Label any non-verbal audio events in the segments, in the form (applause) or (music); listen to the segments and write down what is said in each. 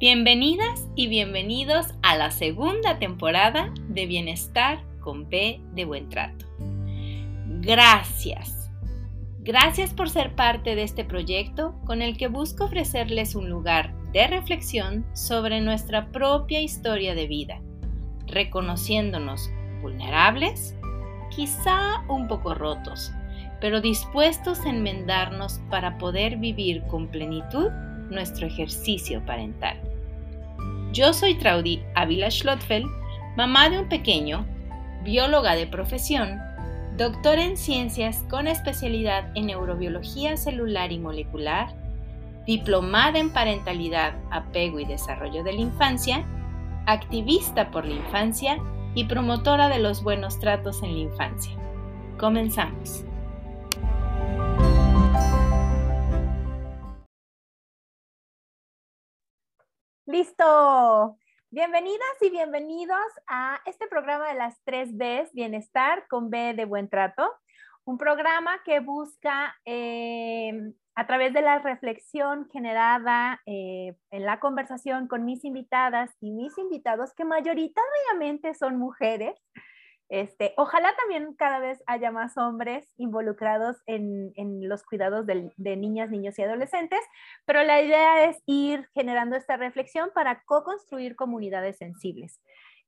Bienvenidas y bienvenidos a la segunda temporada de Bienestar con B de Buen Trato. Gracias. Gracias por ser parte de este proyecto con el que busco ofrecerles un lugar de reflexión sobre nuestra propia historia de vida, reconociéndonos vulnerables, quizá un poco rotos, pero dispuestos a enmendarnos para poder vivir con plenitud nuestro ejercicio parental. Yo soy Traudy Ávila Schlotfeld, mamá de un pequeño, bióloga de profesión, doctora en ciencias con especialidad en neurobiología celular y molecular, diplomada en parentalidad, apego y desarrollo de la infancia, activista por la infancia y promotora de los buenos tratos en la infancia. Comenzamos. Listo. Bienvenidas y bienvenidos a este programa de las tres Bs, Bienestar con B de Buen Trato. Un programa que busca eh, a través de la reflexión generada eh, en la conversación con mis invitadas y mis invitados, que mayoritariamente son mujeres, este, ojalá también cada vez haya más hombres involucrados en, los cuidados de, niñas, niños y adolescentes, pero la idea es ir generando esta reflexión para co-construir comunidades sensibles.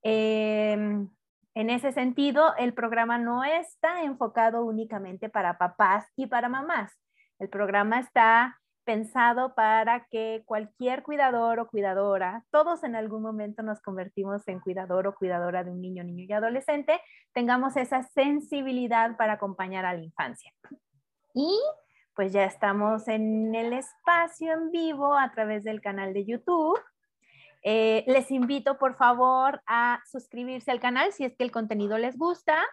Em, en ese sentido, el programa no está enfocado únicamente para papás y para mamás. El programa está pensado para que cualquier cuidador o cuidadora, todos en algún momento nos convertimos en cuidador o cuidadora de un niño, niño y adolescente, tengamos esa sensibilidad para acompañar a la infancia. Y pues ya estamos en el espacio en vivo a través del canal de YouTube. Eh, les invito por favor a suscribirse al canal si es que el contenido les gusta,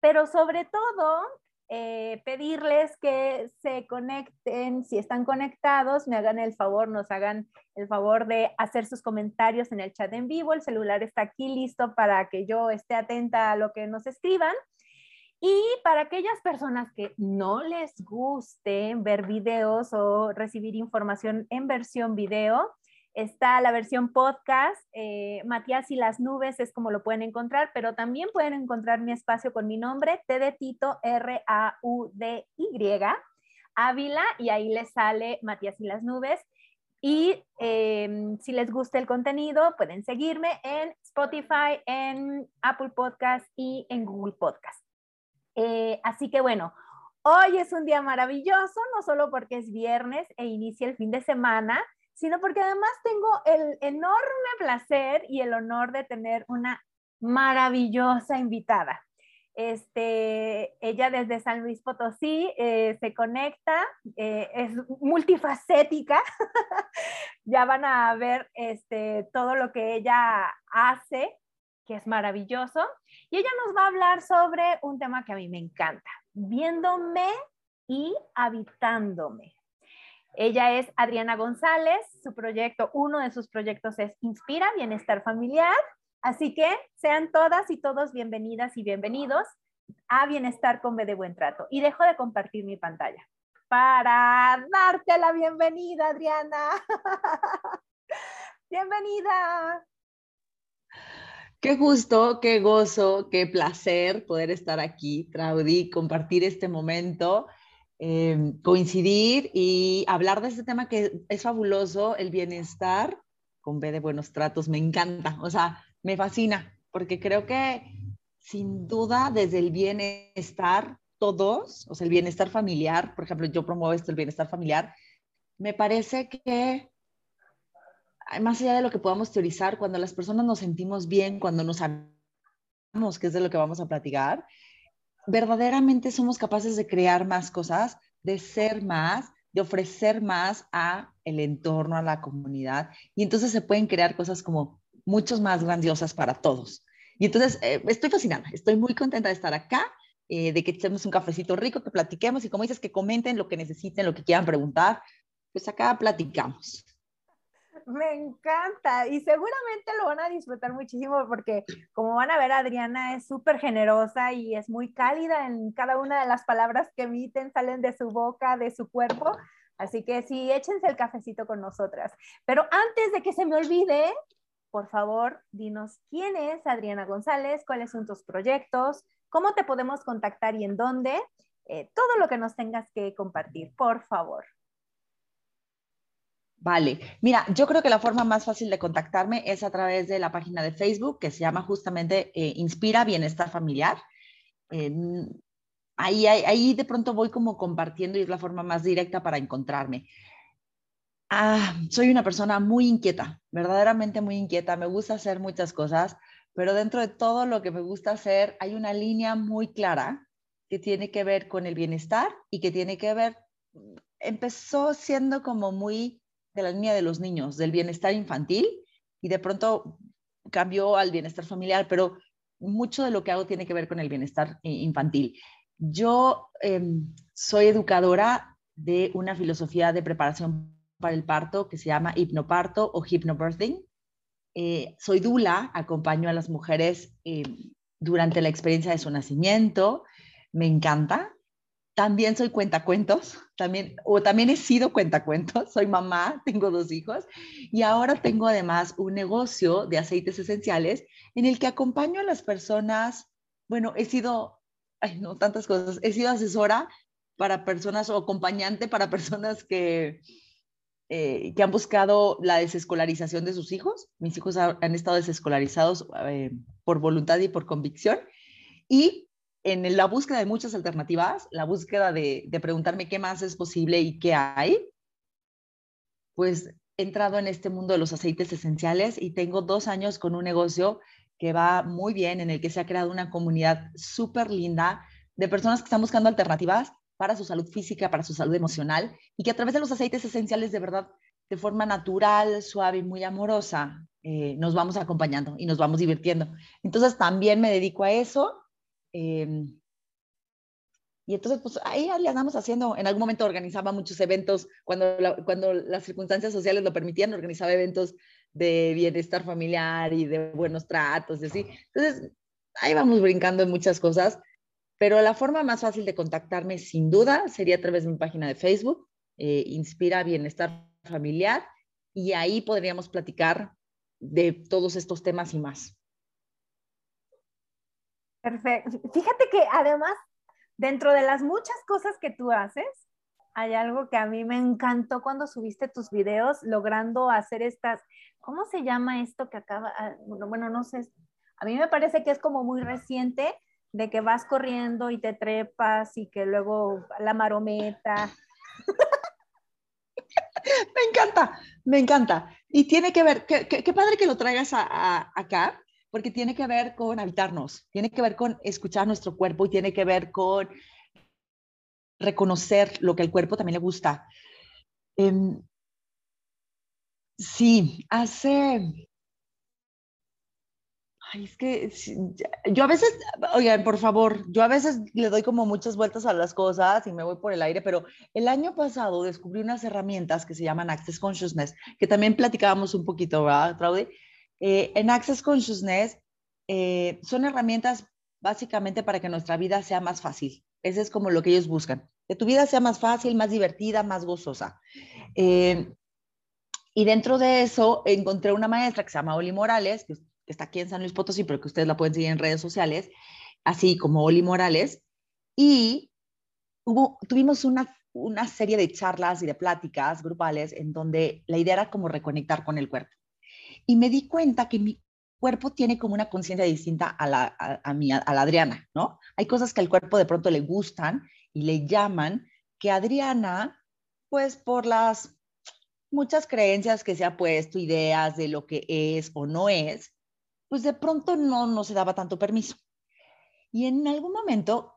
pero sobre todo eh, pedirles que se conecten, si están conectados, me hagan el favor, nos hagan el favor de hacer sus comentarios en el chat en vivo. El celular está aquí listo para que yo esté atenta a lo que nos escriban. Y para aquellas personas que no les guste ver videos o recibir información en versión video, Está la versión podcast, eh, Matías y las nubes es como lo pueden encontrar, pero también pueden encontrar mi espacio con mi nombre, T de Tito, R-A-U-D-Y, Ávila, y ahí les sale Matías y las nubes. Y em, si les gusta el contenido, pueden seguirme en Spotify, en Apple Podcast y en Google Podcast. Eh, así que bueno, hoy es un día maravilloso, no solo porque es viernes e inicia el fin de semana, sino porque además tengo el enorme placer y el honor de tener una maravillosa invitada. Este, ella desde San Luis Potosí eh, se conecta, eh, es multifacética, (laughs) ya van a ver este, todo lo que ella hace, que es maravilloso, y ella nos va a hablar sobre un tema que a mí me encanta, viéndome y habitándome. Ella es Adriana González, su proyecto, uno de sus proyectos es Inspira Bienestar Familiar. Así que sean todas y todos bienvenidas y bienvenidos a Bienestar con B de Buen Trato. Y dejo de compartir mi pantalla para darte la bienvenida, Adriana. (laughs) bienvenida. Qué gusto, qué gozo, qué placer poder estar aquí, Traudy, compartir este momento Em, coincidir y hablar de este tema que es fabuloso, el bienestar con B de buenos tratos, me encanta, o sea, me fascina, porque creo que sin duda desde el bienestar, todos, o sea, el bienestar familiar, por ejemplo, yo promuevo esto, el bienestar familiar, me parece que más allá de lo que podamos teorizar, cuando las personas nos sentimos bien, cuando nos amamos, que es de lo que vamos a platicar, verdaderamente somos capaces de crear más cosas, de ser más, de ofrecer más a el entorno, a la comunidad, y entonces se pueden crear cosas como muchos más grandiosas para todos. Y entonces eh, estoy fascinada, estoy muy contenta de estar acá, eh, de que echemos un cafecito rico, que platiquemos y como dices, que comenten lo que necesiten, lo que quieran preguntar, pues acá platicamos. Me encanta y seguramente lo van a disfrutar muchísimo porque como van a ver, Adriana es súper generosa y es muy cálida en cada una de las palabras que emiten, salen de su boca, de su cuerpo, Así que sí, échense el cafecito con nosotras. Pero antes de que se me olvide, por favor, dinos quién es Adriana González, cuáles son tus proyectos, cómo te podemos contactar y en dónde, eh, todo lo que nos tengas que compartir, por favor. Vale, mira, yo creo que la forma más fácil de contactarme es a través de la página de Facebook que se llama justamente eh, Inspira Bienestar Familiar. ahí, ahí, de pronto voy como compartiendo y es la forma más directa para encontrarme. Ah, soy una persona muy inquieta, verdaderamente muy inquieta. Me gusta hacer muchas cosas, pero dentro de todo lo que me gusta hacer hay una línea muy clara que tiene que ver con el bienestar y que tiene que ver, empezó siendo como muy de la línea de los niños, del bienestar infantil, y de pronto cambió al bienestar familiar, pero mucho de lo que hago tiene que ver con el bienestar eh, infantil. Yo em, soy educadora de una filosofía de preparación para el parto que se llama hipnoparto o hypnobirthing. Eh, soy dula, acompaño a las mujeres em, durante la experiencia de su nacimiento. Me encanta. También soy cuentacuentos, también, o también he sido cuentacuentos, soy mamá, (laughs) tengo dos hijos y ahora tengo además un negocio de aceites esenciales en el que acompaño a las personas, bueno, he sido, ay, no, tantas cosas, he sido asesora para personas o acompañante para personas que, eh, que han buscado la desescolarización de sus hijos. Mis hijos han estado desescolarizados eh, por voluntad y por convicción. Y en la búsqueda de muchas alternativas, la búsqueda de, preguntarme qué más es posible y qué hay, pues he entrado en este mundo de los aceites esenciales y tengo dos años con un negocio que va muy bien, en el que se ha creado una comunidad súper linda de personas que están buscando alternativas para su salud física, para su salud emocional y que a través de los aceites esenciales de verdad, de forma natural, suave y muy amorosa, eh, nos vamos acompañando y nos vamos divirtiendo. Entonces también me dedico a eso Em, y entonces, pues ahí le andamos haciendo, en algún momento organizaba muchos eventos, cuando, cuando las circunstancias sociales lo permitían, organizaba eventos de bienestar familiar y de buenos tratos y así. Entonces, ahí vamos brincando en muchas cosas, pero la forma más fácil de contactarme, sin duda, sería a través de mi página de Facebook, eh, Inspira Bienestar Familiar, y ahí podríamos platicar de todos estos temas y más. Perfecto. Fíjate que además, dentro de las muchas cosas que tú haces, hay algo que a mí me encantó cuando subiste tus videos logrando hacer estas, ¿cómo se llama esto que acaba? Ah, bueno, no sé, a mí me parece que es como muy reciente de que vas corriendo y te trepas y que luego la marometa. (laughs) me encanta, me encanta. Y tiene que ver, qué, padre que lo traigas acá, porque tiene que ver con habitarnos, tiene que ver con escuchar nuestro cuerpo y tiene que ver con reconocer lo que al cuerpo también le gusta. Em, sí, hace... Ay, es que yo a veces, oigan, por favor, yo a veces le doy como muchas vueltas a las cosas y me voy por el aire, pero el año pasado descubrí unas herramientas que se llaman Access Consciousness, que también platicábamos un poquito, ¿verdad, Traudy? Eh, en Access Consciousness eh, son herramientas básicamente para que nuestra vida sea más fácil. Ese es como lo que ellos buscan. Que tu vida sea más fácil, más divertida, más gozosa. Eh, y dentro de eso encontré una maestra que se llama Oli Morales, que está aquí en San Luis Potosí, pero que ustedes la pueden seguir en redes sociales, así como Oli Morales. Y tuvimos una, una serie de charlas y de pláticas grupales en donde la idea era como reconectar con el cuerpo y me di cuenta que mi cuerpo tiene como una conciencia distinta a la, a, mi, a la Adriana, ¿no? Hay cosas que al cuerpo de pronto le gustan y le llaman, que Adriana, pues por las muchas creencias que se ha puesto, ideas de lo que es o no es, pues de pronto no, no se daba tanto permiso. Y en algún momento,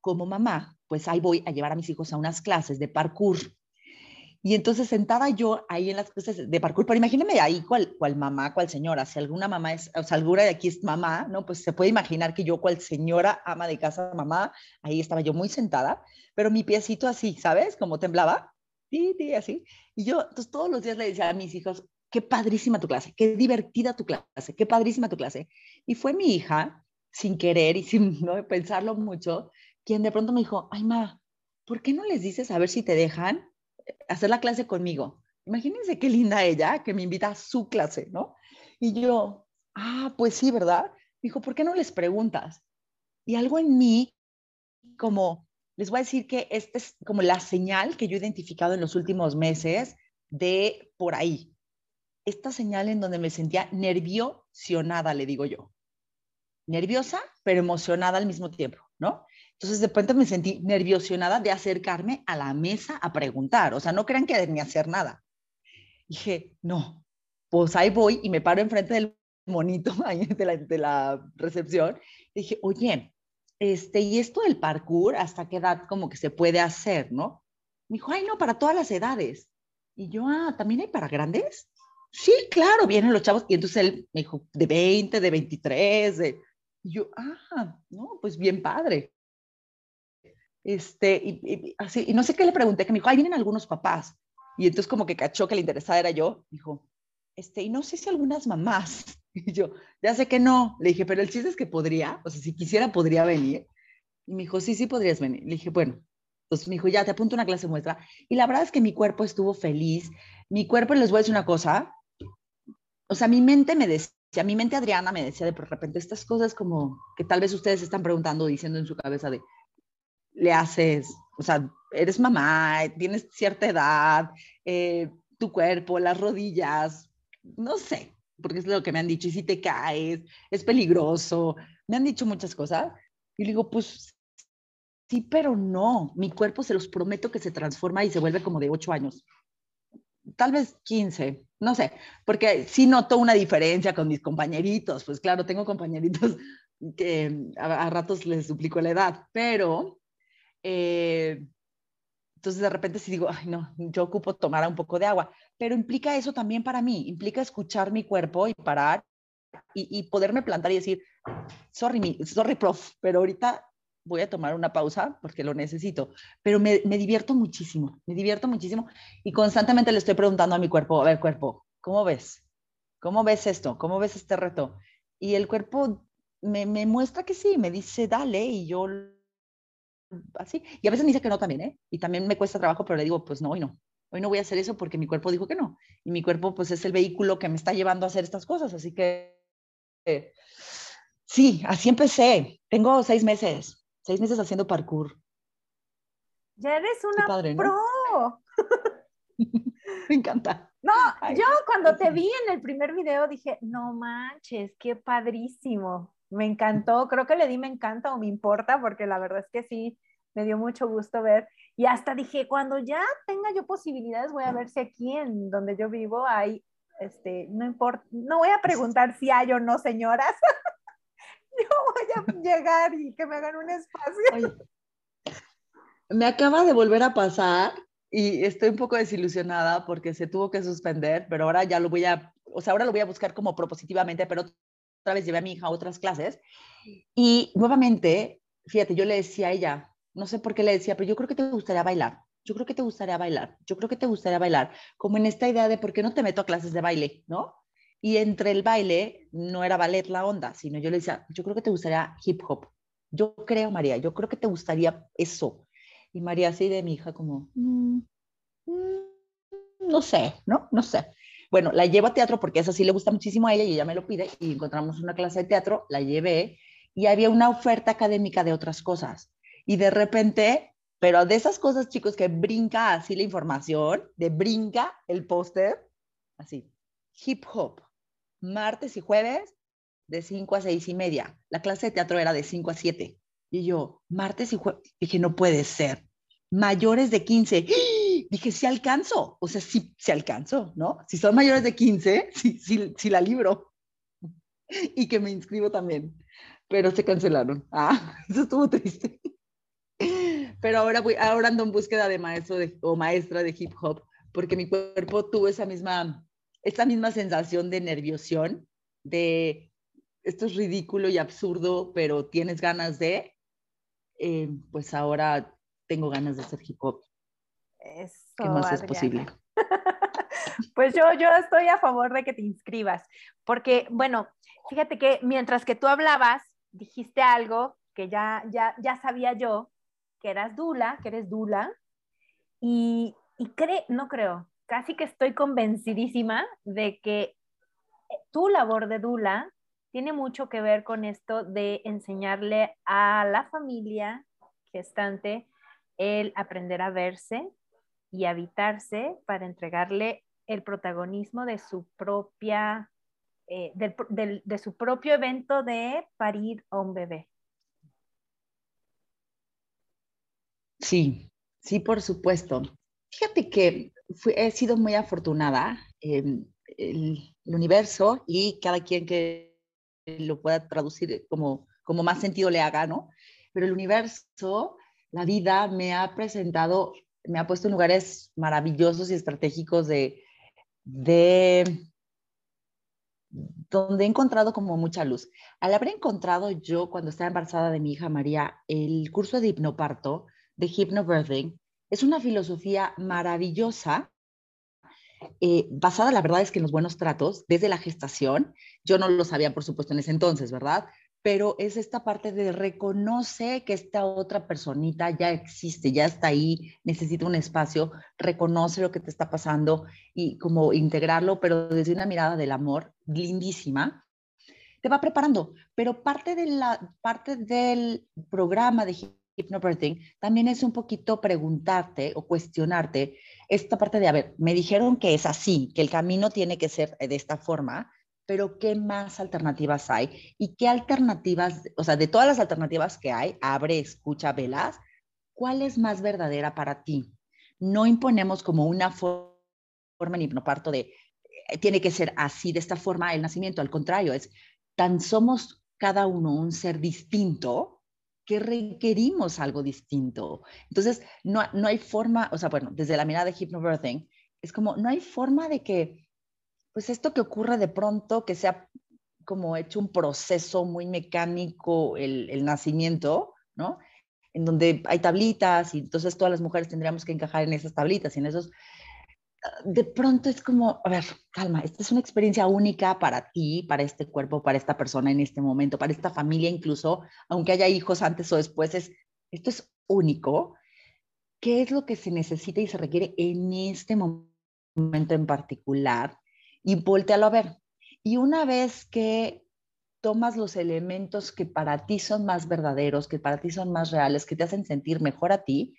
como mamá, pues ahí voy a llevar a mis hijos a unas clases de parkour y entonces sentada yo ahí en las clases de parkour, pero imagíneme ahí cual, cual mamá, cual señora, si alguna mamá es, o sea, alguna de aquí es mamá, ¿no? Pues se puede imaginar que yo cual señora ama de casa, mamá, ahí estaba yo muy sentada, pero mi piecito así, ¿sabes? Como temblaba, sí, sí, así. Y yo, entonces todos los días le decía a mis hijos, qué padrísima tu clase, qué divertida tu clase, qué padrísima tu clase. Y fue mi hija, sin querer y sin (laughs) ¿no? pensarlo mucho, quien de pronto me dijo, ay, ma, ¿por qué no les dices a ver si te dejan hacer la clase conmigo. Imagínense qué linda ella que me invita a su clase, ¿no? Y yo, ah, pues sí, ¿verdad? Dijo, ¿por qué no les preguntas? Y algo en mí, como, les voy a decir que esta es como la señal que yo he identificado en los últimos meses de por ahí. Esta señal en donde me sentía nerviosionada, le digo yo. Nerviosa, pero emocionada al mismo tiempo, ¿no? Entonces de pronto me sentí nerviosionada de acercarme a la mesa a preguntar. O sea, no crean que ni hacer nada. Dije, no, pues ahí voy y me paro enfrente del monito (laughs) ahí de la, de la recepción. dije, oye, este, ¿y esto del parkour hasta qué edad como que se puede hacer, no? Me dijo, ay, no, para todas las edades. Y yo, ah, ¿también hay para grandes? Sí, claro, vienen los chavos. Y entonces él me dijo, de 20, de 23, de... Y yo, ah, no, pues bien padre. Este, y, así, y no sé qué le pregunté, que me dijo, ahí vienen algunos papás. Y entonces como que cachó que le interesaba era yo, dijo, este, y no sé si algunas mamás. (laughs) Y yo, ya sé que no. Le dije, pero el chiste es que podría, o sea, si quisiera, podría venir. Y me dijo, sí, sí, podrías venir. Le dije, bueno, pues me dijo, ya, te apunto una clase muestra. Y la verdad es que mi cuerpo estuvo feliz. Mi cuerpo, les voy a decir una cosa, o sea, mi mente me decía, mi mente Adriana me decía de repente estas cosas como que tal vez ustedes están preguntando, diciendo en su cabeza de, le haces, o sea, eres mamá, tienes cierta edad, eh, tu cuerpo, las rodillas, no sé, porque es lo que me han dicho, y si te caes, es peligroso, me han dicho muchas cosas. Y digo, pues sí, pero no, mi cuerpo se los prometo que se transforma y se vuelve como de 8 años, tal vez 15, no sé, porque sí noto una diferencia con mis compañeritos, pues claro, tengo compañeritos que a, ratos les duplico la edad, pero... Eh, entonces de repente sí digo, ay no, yo ocupo tomar un poco de agua, pero implica eso también para mí, implica escuchar mi cuerpo y parar y, poderme plantar y decir, sorry, sorry, prof, pero ahorita voy a tomar una pausa porque lo necesito, pero me, me, divierto muchísimo, me divierto muchísimo y constantemente le estoy preguntando a mi cuerpo, a ver, cuerpo, ¿cómo ves? ¿Cómo ves esto? ¿Cómo ves este reto? Y el cuerpo me, me muestra que sí, me dice, dale, y yo así. Y a veces me dice que no también, ¿eh? Y también me cuesta trabajo, pero le digo, pues no, hoy no. Hoy no voy a hacer eso porque mi cuerpo dijo que no. Y mi cuerpo, pues, es el vehículo que me está llevando a hacer estas cosas. Así que, eh, sí, así empecé. Tengo seis meses, seis meses haciendo parkour. Ya eres una pro. (laughs) me encanta. No, yo cuando te vi en el primer video dije, no manches, qué padrísimo me encantó, creo que le di me encanta o me importa, porque la verdad es que sí, me dio mucho gusto ver. Y hasta dije, cuando ya tenga yo posibilidades, voy a ver si aquí en donde yo vivo hay, este, no importa, no voy a preguntar si hay o no, señoras. (laughs) yo voy a (laughs) llegar y que me hagan un espacio. me acaba de volver a pasar y estoy un poco desilusionada porque se tuvo que suspender, pero ahora ya lo voy a, o sea, ahora lo voy a buscar como propositivamente, pero otra vez llevé a mi hija a otras clases y nuevamente, fíjate, yo le decía a ella, no sé por qué le decía, pero yo creo que te gustaría bailar, yo creo que te gustaría bailar, yo creo que te gustaría bailar, como en esta idea de por qué no te meto a clases de baile, ¿no? Y entre el baile no era ballet la onda, sino yo le decía, yo creo que te gustaría hip hop. Yo creo, María, yo creo que te gustaría eso. Y María así de mi hija como, mm, mm, no sé, ¿no? No sé. Bueno, la llevo a teatro porque eso sí le gusta muchísimo a ella y ella me lo pide y encontramos una clase de teatro, la llevé y había una oferta académica de otras cosas. Y de repente, pero de esas cosas, chicos, que brinca así la información, de brinca el póster, así, hip hop, martes y jueves de 5 a 6 y media. La clase de teatro era de 5 a 7. Y yo, martes y jueves, dije, no puede ser. Mayores de 15 dije, sí alcanzo, o sea, sí, sí alcanzo, ¿no? Si son mayores de 15, (laughs) sí, sí, sí la libro. Y que me inscribo también, pero se cancelaron. Ah, (laughs) eso estuvo triste. Pero ahora, voy, ahora ando en búsqueda de maestro de, o maestra de hip hop, porque mi cuerpo tuvo esa misma, esa misma sensación de nerviosión, de esto es ridículo y absurdo, pero tienes ganas de, eh, pues ahora tengo ganas de hacer hip hop. Eso, ¿Qué más es posible? (laughs) pues yo, yo estoy a favor de que te inscribas, porque, bueno, fíjate que mientras que tú hablabas, dijiste algo que ya, ya, ya sabía yo, que eras Dula, que eres Dula, y, y cree, no creo, casi que estoy convencidísima de que tu labor de Dula tiene mucho que ver con esto de enseñarle a la familia gestante el aprender a verse y habitarse para entregarle el protagonismo de su propia, eh, de su propio evento de parir a un bebé. Sí, sí, por supuesto. Fíjate que he sido muy afortunada. en el, universo y cada quien que lo pueda traducir como, como más sentido le haga, ¿no? Pero el universo, la vida, me ha presentado, me ha puesto en lugares maravillosos y estratégicos de, de donde he encontrado como mucha luz. Al haber encontrado yo, cuando estaba embarazada de mi hija María, el curso de hipnoparto, de hypnobirthing, es una filosofía maravillosa, eh, basada, la verdad es que en los buenos tratos, desde la gestación. Yo no lo sabía, por supuesto, en ese entonces, ¿verdad? Pero es esta parte de reconoce que esta otra personita ya existe, ya está ahí, necesita un espacio, reconoce lo que te está pasando y como integrarlo, pero desde una mirada del amor lindísima te va preparando, pero parte, de la, parte del programa de hypnobirthing también es un poquito preguntarte o cuestionarte esta parte de, a ver, me dijeron que es así, que el camino tiene que ser de esta forma, pero ¿qué más alternativas hay? ¿Y qué alternativas, o sea, de todas las alternativas que hay, abre, escucha, velas, cuál es más verdadera para ti? No imponemos como una forma en hipnoparto de, eh, tiene que ser así, de esta forma el nacimiento, al contrario, es tan somos cada uno un ser distinto que requerimos algo distinto. Entonces, no, no hay forma, o sea, bueno, desde la mirada de hypnobirthing, es como, no hay forma de que, pues esto que ocurre de pronto, que sea como hecho un proceso muy mecánico el, el nacimiento, ¿no? En donde hay tablitas y entonces todas las mujeres tendríamos que encajar en esas tablitas y en esos de pronto es como, a ver, calma, esta es una experiencia única para ti, para este cuerpo, para esta persona en este momento, para esta familia incluso, aunque haya hijos antes o después, es, esto es único. ¿Qué es lo que se necesita y se requiere en este momento en particular? Y voltealo a ver. Y una vez que tomas los elementos que para ti son más verdaderos, que para ti son más reales, que te hacen sentir mejor a ti,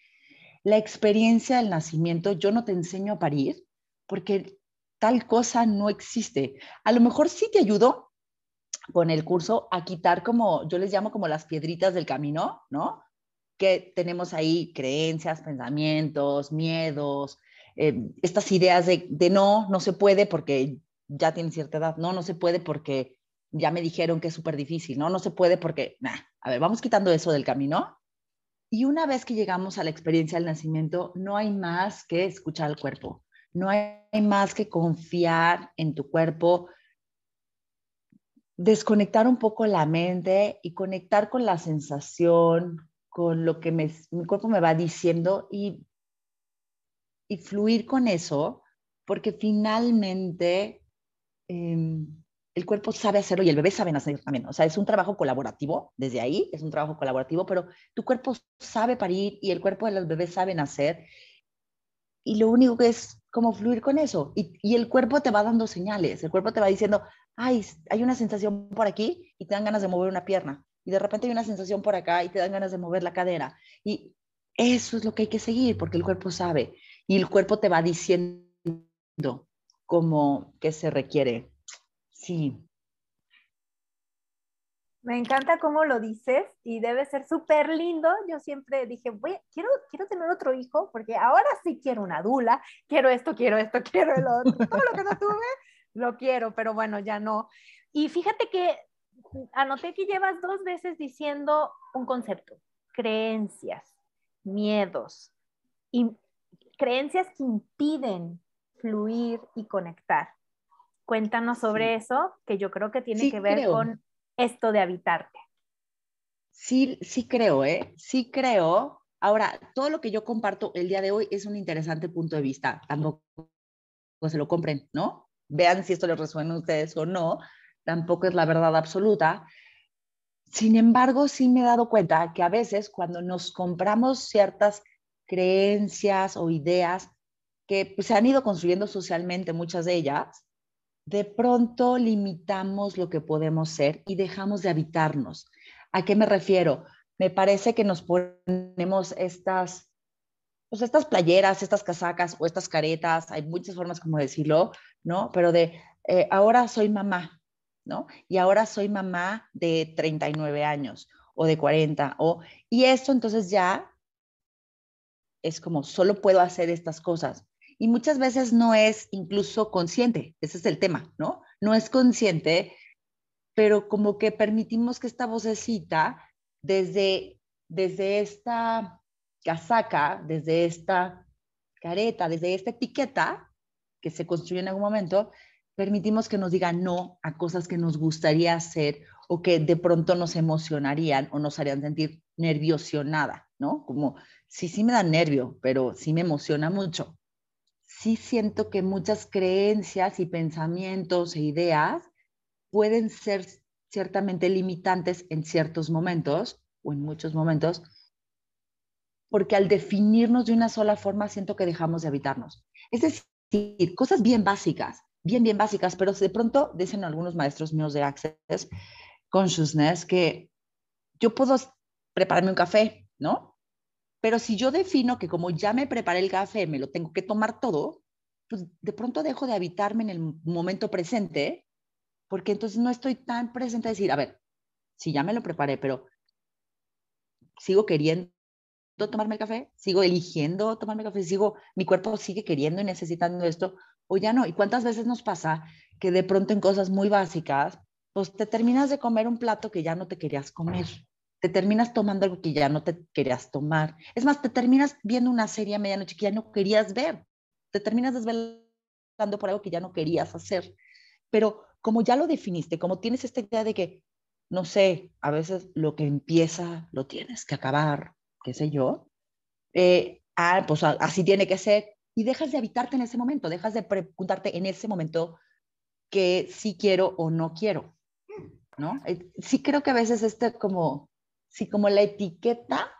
la experiencia del nacimiento, yo no te enseño a parir porque tal cosa no existe. A lo mejor sí te ayudo con el curso a quitar como, yo les llamo como las piedritas del camino, ¿no? Que tenemos ahí creencias, pensamientos, miedos, eh, estas ideas de, no, no se puede porque ya tiene cierta edad, no, no se puede porque ya me dijeron que es súper difícil, no, no se puede porque, nah, a ver, vamos quitando eso del camino. Y una vez que llegamos a la experiencia del nacimiento, no hay más que escuchar al cuerpo, no hay más que confiar en tu cuerpo, desconectar un poco la mente y conectar con la sensación, con lo que mi cuerpo me va diciendo y, y fluir con eso, porque finalmente em, el cuerpo sabe hacerlo y el bebé sabe nacer también. O sea, es un trabajo colaborativo, desde ahí es un trabajo colaborativo, pero tu cuerpo sabe parir y el cuerpo de los bebés sabe nacer. Y lo único que es como fluir con eso. Y, y, el cuerpo te va dando señales. El cuerpo te va diciendo, ay, hay una sensación por aquí y te dan ganas de mover una pierna. Y de repente hay una sensación por acá y te dan ganas de mover la cadera. Y eso es lo que hay que seguir porque el cuerpo sabe. Y el cuerpo te va diciendo como que se requiere. Sí. Me encanta cómo lo dices y debe ser súper lindo. Yo siempre dije, voy, quiero, quiero tener otro hijo porque ahora sí quiero una dula, quiero esto, quiero esto, (laughs) quiero el otro. Todo lo que no tuve, lo quiero, pero bueno, ya no. Y fíjate que anoté que llevas dos veces diciendo un concepto, creencias, miedos, y creencias que impiden fluir y conectar. Cuéntanos sobre eso, que yo creo que tiene que ver con esto de habitarte. Sí, sí creo, ¿eh? Sí creo. Ahora, todo lo que yo comparto el día de hoy es un interesante punto de vista. Tampoco se lo compren, ¿no? Vean si esto les resuena a ustedes o no. Tampoco es la verdad absoluta. Sin embargo, sí me he dado cuenta que a veces cuando nos compramos ciertas creencias o ideas, que pues, se han ido construyendo socialmente, muchas de ellas, de pronto limitamos lo que podemos ser y dejamos de habitarnos. ¿A qué me refiero? Me parece que nos ponemos estas, pues estas playeras, estas casacas o estas caretas, hay muchas formas como decirlo, ¿no? Pero de eh, ahora soy mamá, ¿no? Y ahora soy mamá de 39 años o de 40, o, y esto entonces ya es como, solo puedo hacer estas cosas. Y muchas veces no es incluso consciente, ese es el tema, ¿no? No es consciente, pero como que permitimos que esta vocecita, desde, desde esta casaca, desde esta careta, desde esta etiqueta que se construye en algún momento, permitimos que nos diga no a cosas que nos gustaría hacer o que de pronto nos emocionarían o nos harían sentir nerviosionada, ¿no? Como, sí, sí me da nervio, pero sí me emociona mucho. Sí siento que muchas creencias y pensamientos e ideas pueden ser ciertamente limitantes en ciertos momentos o en muchos momentos, porque al definirnos de una sola forma siento que dejamos de habitarnos. Es decir, cosas bien básicas, bien, bien básicas, pero de pronto dicen algunos maestros míos de Access Consciousness que yo puedo prepararme un café, ¿no? Pero si yo defino que como ya me preparé el café, me lo tengo que tomar todo, pues de pronto dejo de habitarme en el momento presente, porque entonces no estoy tan presente a decir, a ver, si ya me lo preparé, pero sigo queriendo tomarme el café, sigo eligiendo tomarme el café, sigo, mi cuerpo sigue queriendo y necesitando esto, o ya no. ¿Y cuántas veces nos pasa que de pronto en cosas muy básicas, pues te terminas de comer un plato que ya no te querías comer? Te terminas tomando algo que ya no te querías tomar. Es más, te terminas viendo una serie a medianoche que ya no querías ver. Te terminas desvelando por algo que ya no querías hacer. Pero como ya lo definiste, como tienes esta idea de que, no sé, a veces lo que empieza lo tienes que acabar, qué sé yo, eh, ah, pues así tiene que ser, y dejas de habitarte en ese momento, dejas de preguntarte en ese momento que sí quiero o no quiero, ¿no? Eh, sí creo que a veces este como, sí como la etiqueta,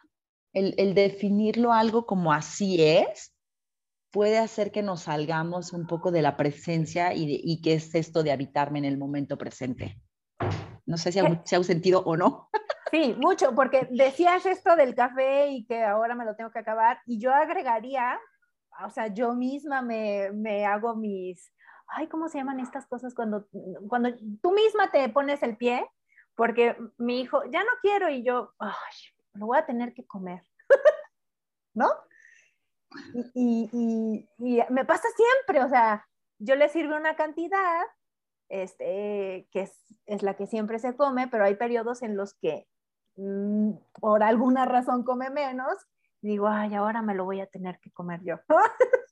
el, el definirlo algo como así es, puede hacer que nos salgamos un poco de la presencia y, y qué es esto de habitarme en el momento presente. No sé si ha, si ha sentido o no. Sí, mucho, porque decías esto del café y que ahora me lo tengo que acabar, y yo agregaría o sea, yo misma me, me hago mis, ay, ¿cómo se llaman estas cosas cuando, cuando tú misma te pones el pie? Porque mi hijo, ya no quiero y yo, ay, lo voy a tener que comer, (laughs) ¿no? Y, y, y, me pasa siempre, o sea, yo le sirvo una cantidad, este, que es, es, la que siempre se come, pero hay periodos en los que mmm, por alguna razón come menos digo, ay, ahora me lo voy a tener que comer yo. (laughs)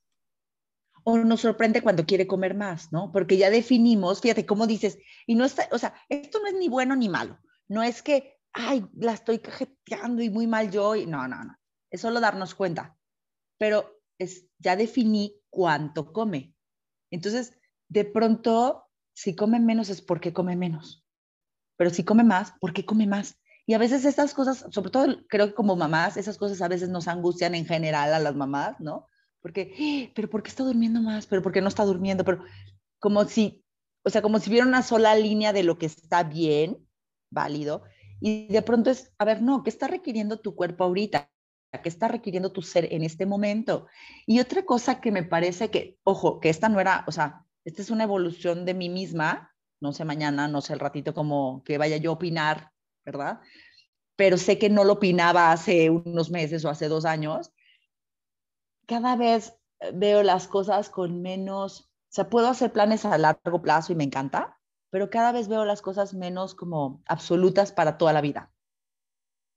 o nos sorprende cuando quiere comer más, ¿no? Porque ya definimos, fíjate cómo dices, y no está, o sea, esto no es ni bueno ni malo, no es que, ay, la estoy cajeteando y muy mal yo, y no, no, no, es solo darnos cuenta, pero es, ya definí cuánto come. Entonces, de pronto, si come menos es porque come menos, pero si come más, ¿por qué come más? Y a veces estas cosas, sobre todo creo que como mamás, esas cosas a veces nos angustian en general a las mamás, ¿no? Porque, ¡Ah! pero ¿por qué está durmiendo más? Pero ¿por qué no está durmiendo? Pero como si, o sea, como si viera una sola línea de lo que está bien, válido, y de pronto es, a ver, no, ¿qué está requiriendo tu cuerpo ahorita? ¿Qué está requiriendo tu ser en este momento? Y otra cosa que me parece que, ojo, que esta no era, o sea, esta es una evolución de mí misma, no sé mañana, no sé el ratito como que vaya yo a opinar ¿verdad? Pero sé que no lo opinaba hace unos meses o hace dos años. Cada vez eh, veo las cosas con menos, o sea, puedo hacer planes a largo plazo y me encanta, pero cada vez veo las cosas menos como absolutas para toda la vida.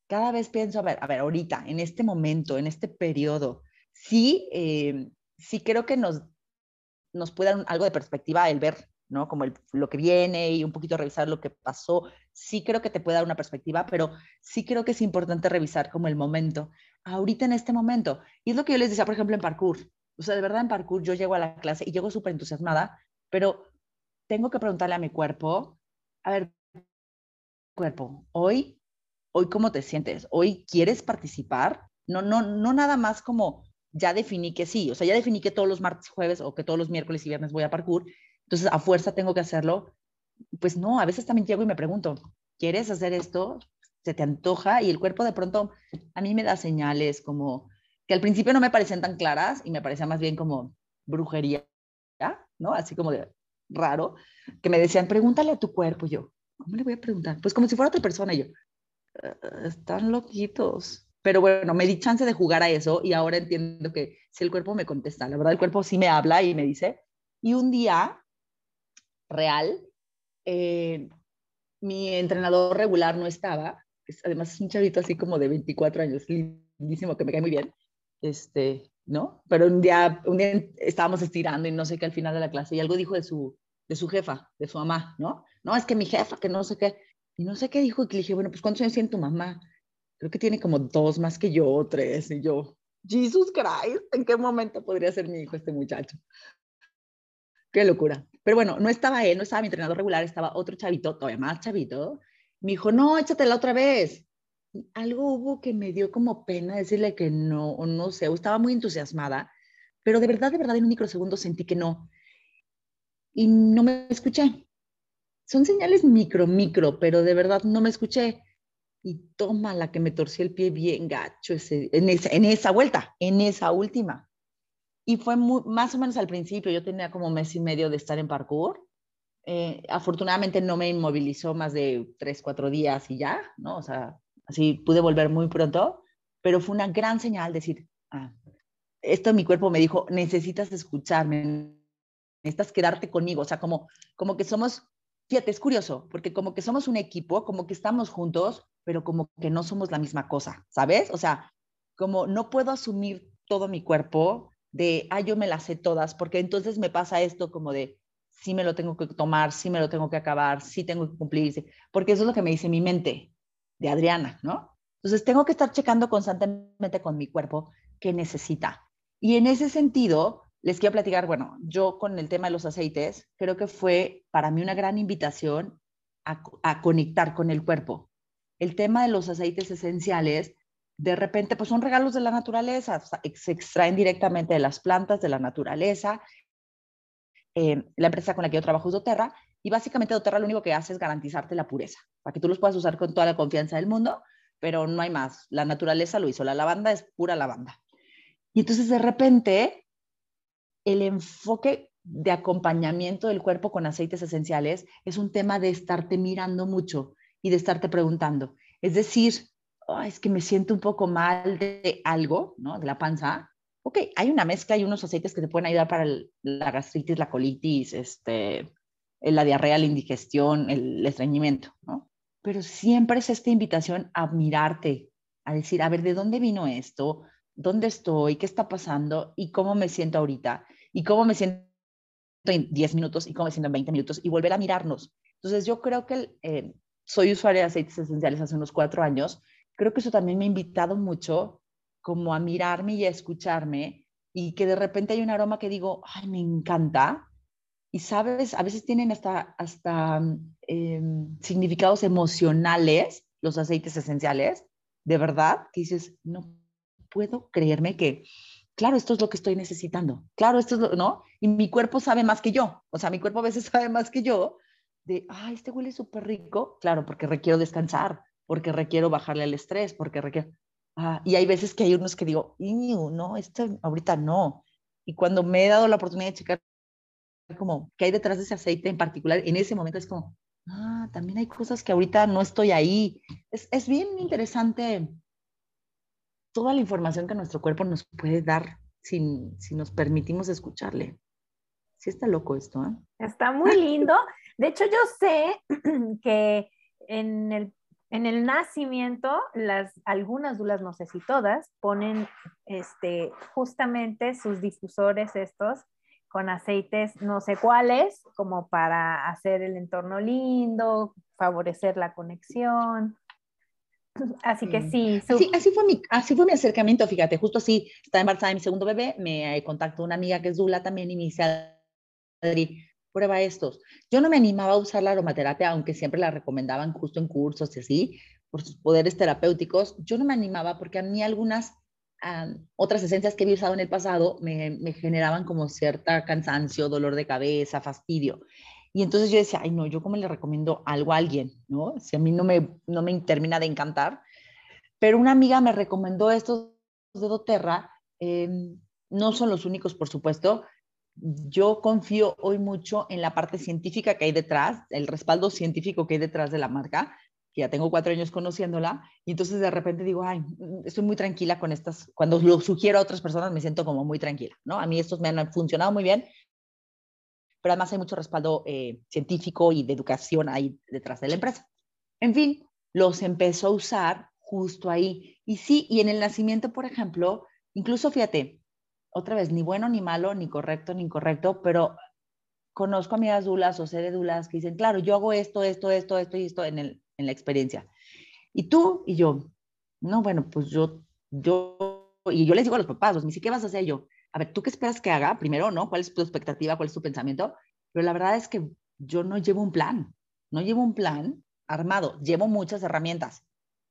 Cada vez pienso, a ver, a ver, ahorita, en este momento, en este periodo, sí, eh, sí creo que nos, nos puede dar algo de perspectiva el ver ¿no? Como lo que viene y un poquito revisar lo que pasó. Sí creo que te puede dar una perspectiva, pero sí creo que es importante revisar como el momento, ahorita en este momento. Y es lo que yo les decía, por ejemplo, en parkour. O sea, de verdad en parkour yo llego a la clase y llego súper entusiasmada, pero tengo que preguntarle a mi cuerpo, a ver, cuerpo, hoy, hoy cómo te sientes, hoy quieres participar, no, no, no nada más como ya definí que sí, o sea, ya definí que todos los martes, jueves o que todos los miércoles y viernes voy a parkour, entonces a fuerza tengo que hacerlo. Pues no, a veces también llego y me pregunto, ¿quieres hacer esto? ¿Se te antoja? Y el cuerpo de pronto a mí me da señales como que al principio no me parecían tan claras y me parecía más bien como brujería, ¿no? Así como de raro, que me decían, pregúntale a tu cuerpo. yo, ¿cómo le voy a preguntar? Pues como si fuera otra persona. Yo, ah, están loquitos. Pero bueno, me di chance de jugar a eso y ahora entiendo que si el cuerpo me contesta, la verdad el cuerpo sí me habla y me dice. Y un día, real, eh, mi entrenador regular no estaba, además es un chavito así como de 24 años, lindísimo, que me cae muy bien, este, ¿no? Pero un día, un día estábamos estirando y no sé qué al final de la clase y algo dijo de su, de su jefa, de su mamá, ¿no? No, es que mi jefa, que no sé qué, y no sé qué dijo, y le dije, bueno, pues ¿cuántos años tiene tu mamá? creo que tiene como dos más que yo, tres, y yo, Jesus Christ, ¿en qué momento podría ser mi hijo este muchacho? Qué locura. Pero bueno, no estaba él, no estaba mi entrenador regular, estaba otro chavito, todavía más chavito. Me dijo, no, échatela otra vez. algo hubo que me dio como pena decirle que no, o no sé, estaba muy entusiasmada, pero de verdad, de verdad, en un microsegundo sentí que no. Y no me escuché. Son señales micro, micro, pero de verdad no me escuché y toma la que me torcí el pie bien gacho ese, en, esa, en esa vuelta, en esa última. Y fue más o menos al principio, yo tenía como mes y medio de estar en parkour. Eh, afortunadamente no me inmovilizó más de tres, cuatro días y ya, ¿no? O sea, así pude volver muy pronto, pero fue una gran señal decir, ah, esto mi cuerpo me dijo, necesitas escucharme, necesitas quedarte conmigo, o sea, como, como que somos Fíjate, es curioso, porque como que somos un equipo, como que estamos juntos, pero como que no somos la misma cosa, ¿sabes? O sea, como no puedo asumir todo mi cuerpo de, ah, yo me las sé todas, porque entonces me pasa esto como de, sí me lo tengo que tomar, sí me lo tengo que acabar, sí tengo que cumplir, porque eso es lo que me dice mi mente de Adriana, ¿no? Entonces tengo que estar checando constantemente con mi cuerpo qué necesita. Y en ese sentido, les quiero platicar, bueno, yo con el tema de los aceites, creo que fue para mí una gran invitación a, conectar con el cuerpo. El tema de los aceites esenciales, de repente, pues son regalos de la naturaleza, se extraen directamente de las plantas de la naturaleza. Eh, la empresa con la que yo trabajo es doTERRA, y básicamente doTERRA lo único que hace es garantizarte la pureza, para que tú los puedas usar con toda la confianza del mundo, pero no hay más. La naturaleza lo hizo, la lavanda es pura lavanda. Y entonces de repente el enfoque de acompañamiento del cuerpo con aceites esenciales es un tema de estarte mirando mucho y de estarte preguntando. Es decir, es que me siento un poco mal de algo, ¿no? De la panza. Ok, hay una mezcla, hay unos aceites que te pueden ayudar para la gastritis, la colitis, este, la diarrea, la indigestión, el estreñimiento, ¿no? Pero siempre es esta invitación a mirarte, a decir, a ver, ¿de dónde vino esto? ¿Dónde estoy? ¿Qué está pasando? ¿Y cómo me siento ahorita? y cómo me siento en 10 minutos y cómo me siento en 20 minutos y volver a mirarnos. Entonces yo creo que eh, soy usuaria de aceites esenciales hace unos cuatro años. Creo que eso también me ha invitado mucho como a mirarme y a escucharme y que de repente hay un aroma que digo, ay, me encanta. Y sabes, a veces tienen hasta, hasta em, significados emocionales los aceites esenciales, de verdad, que dices, no puedo creerme que claro, esto es lo que estoy necesitando, claro, esto es lo, ¿no? Y mi cuerpo sabe más que yo, o sea, mi cuerpo a veces (laughs) sabe más que yo de, ay, este huele súper rico, claro, porque requiero descansar, porque requiero bajarle el estrés, porque requiero... Ah, y hay veces que hay unos que digo, no, esto ahorita no. Y cuando me he dado la oportunidad de checar como qué hay detrás de ese aceite en particular, en ese momento es como, ah, también hay cosas que ahorita no estoy ahí. Es, es bien interesante toda la información que nuestro cuerpo nos puede dar si, si nos permitimos escucharle. Sí está loco esto, ¿eh? Está muy lindo. De hecho, yo sé (clears throat) que en el, en el nacimiento, las, algunas dulas, no sé si todas, ponen este, justamente sus difusores estos con aceites, no sé cuáles, como para hacer el entorno lindo, favorecer la conexión. (clears throat) Así que sí. Así, fue mi, así fue mi acercamiento, fíjate, justo así, estaba embarazada de mi segundo bebé, me contactó una amiga que es Dula también y me dice, Adri, prueba estos. Yo no me animaba a usar la aromaterapia, aunque siempre la recomendaban justo en cursos y así, por sus poderes terapéuticos. Yo no me animaba porque a mí algunas, otras esencias que había usado en el pasado me, me, generaban como cierta cansancio, dolor de cabeza, fastidio. Y entonces yo decía, ay no, yo cómo le recomiendo algo a alguien, ¿no? Si a mí no me, no me termina de encantar. Pero una amiga me recomendó estos de doTERRA, eh, no son los únicos, por supuesto. Yo confío hoy mucho en la parte científica que hay detrás, el respaldo científico que hay detrás de la marca, que ya tengo cuatro años conociéndola, y entonces de repente digo, ay, estoy muy tranquila con estas, cuando lo sugiero a otras personas me siento como muy tranquila, ¿no? A mí estos me han funcionado muy bien, pero además hay mucho respaldo eh, científico y de educación ahí detrás de la empresa. En fin, los empezó a usar justo ahí. Y sí, y en el nacimiento, por ejemplo, incluso fíjate, otra vez, ni bueno ni malo, ni correcto ni incorrecto, pero conozco amigas dulas o sé de dulas que dicen, claro, yo hago esto, esto, esto, esto y esto en, el, en la experiencia. Y tú y yo, no, bueno, pues yo, yo, y yo les digo a los papás, los, ¿qué vas a hacer yo? A ver, ¿tú qué esperas que haga? Primero, ¿no? ¿Cuál es tu expectativa? ¿Cuál es tu pensamiento? Pero la verdad es que yo no llevo un plan, no llevo un plan armado, llevo muchas herramientas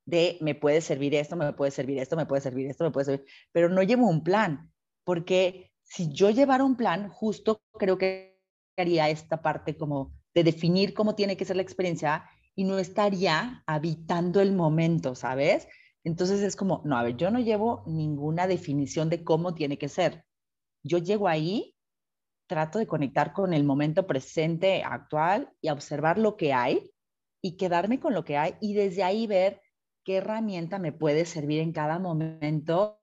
de me puede servir esto, me puede servir esto, me puede servir esto, me puede servir, pero no llevo un plan porque si yo llevara un plan, justo creo que haría esta parte como de definir cómo tiene que ser la experiencia y no estaría habitando el momento, ¿sabes? Entonces es como, no, a ver, yo no llevo ninguna definición de cómo tiene que ser. Yo llego ahí, trato de conectar con el momento presente, actual y observar lo que hay y quedarme con lo que hay y desde ahí ver qué herramienta me puede servir en cada momento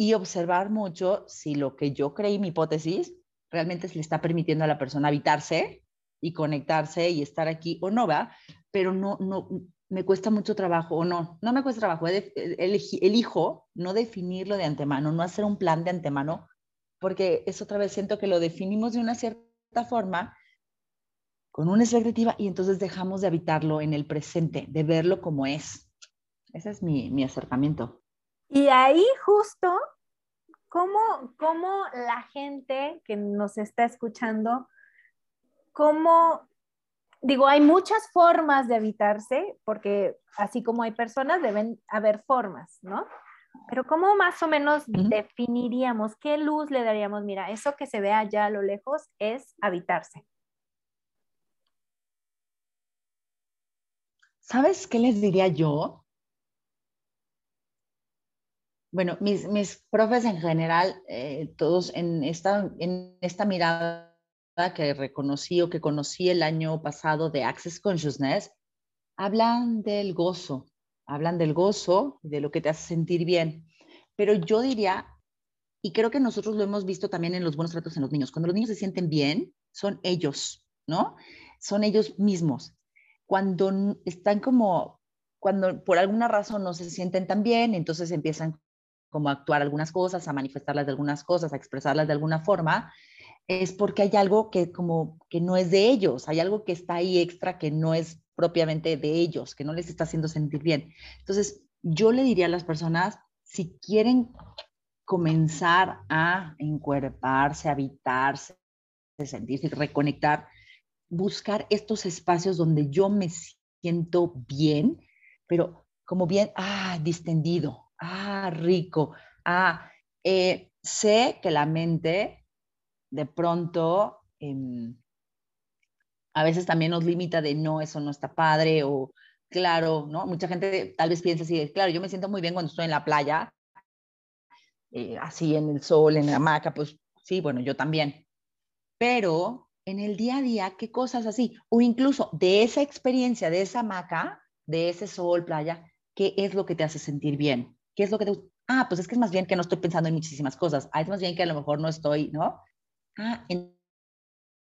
y observar mucho si lo que yo creí, mi hipótesis, realmente se le está permitiendo a la persona habitarse y conectarse y estar aquí o no, va, pero no, no, me cuesta mucho trabajo o no, no me cuesta trabajo, elijo no definirlo de antemano, no hacer un plan de antemano, porque es otra vez siento que lo definimos de una cierta forma, con una expectativa, y entonces dejamos de habitarlo en el presente, de verlo como es. Ese es mi, mi acercamiento. Y ahí justo, ¿cómo, ¿cómo, la gente que nos está escuchando, cómo, digo, hay muchas formas de habitarse, porque así como hay personas, deben haber formas, ¿no? Pero ¿cómo más o menos definiríamos, qué luz le daríamos? Mira, eso que se ve allá a lo lejos es habitarse. ¿Sabes qué les diría yo? Bueno, mis, mis profes en general, eh, todos en esta, en esta mirada que reconocí o que conocí el año pasado de Access Consciousness, hablan del gozo, hablan del gozo, de lo que te hace sentir bien. Pero yo diría, y creo que nosotros lo hemos visto también en los buenos tratos en los niños, cuando los niños se sienten bien, son ellos, ¿no? Son ellos mismos. Cuando están como, cuando por alguna razón no se sienten tan bien, entonces empiezan como a actuar algunas cosas, a manifestarlas de algunas cosas, a expresarlas de alguna forma, es porque hay algo que como que no es de ellos, hay algo que está ahí extra que no es propiamente de ellos, que no les está haciendo sentir bien. Entonces, yo le diría a las personas, si quieren comenzar a encuerparse, a habitarse, sentirse, reconectar, buscar estos espacios donde yo me siento bien, pero como bien, ah, distendido, ah, rico, ah, eh, sé que la mente de pronto em, a veces también nos limita de no, eso no está padre o claro, ¿no? Mucha gente tal vez piensa así, claro, yo me siento muy bien cuando estoy en la playa, eh, así en el sol, en la hamaca, pues sí, bueno, yo también. Pero en el día a día, ¿qué cosas así? O incluso de esa experiencia, de esa hamaca, de ese sol, playa, ¿qué es lo que te hace sentir bien? ¿Qué es lo que te Ah, pues es que es más bien que no estoy pensando en muchísimas cosas. Ah, es más bien que a lo mejor no estoy, ¿no? Ah,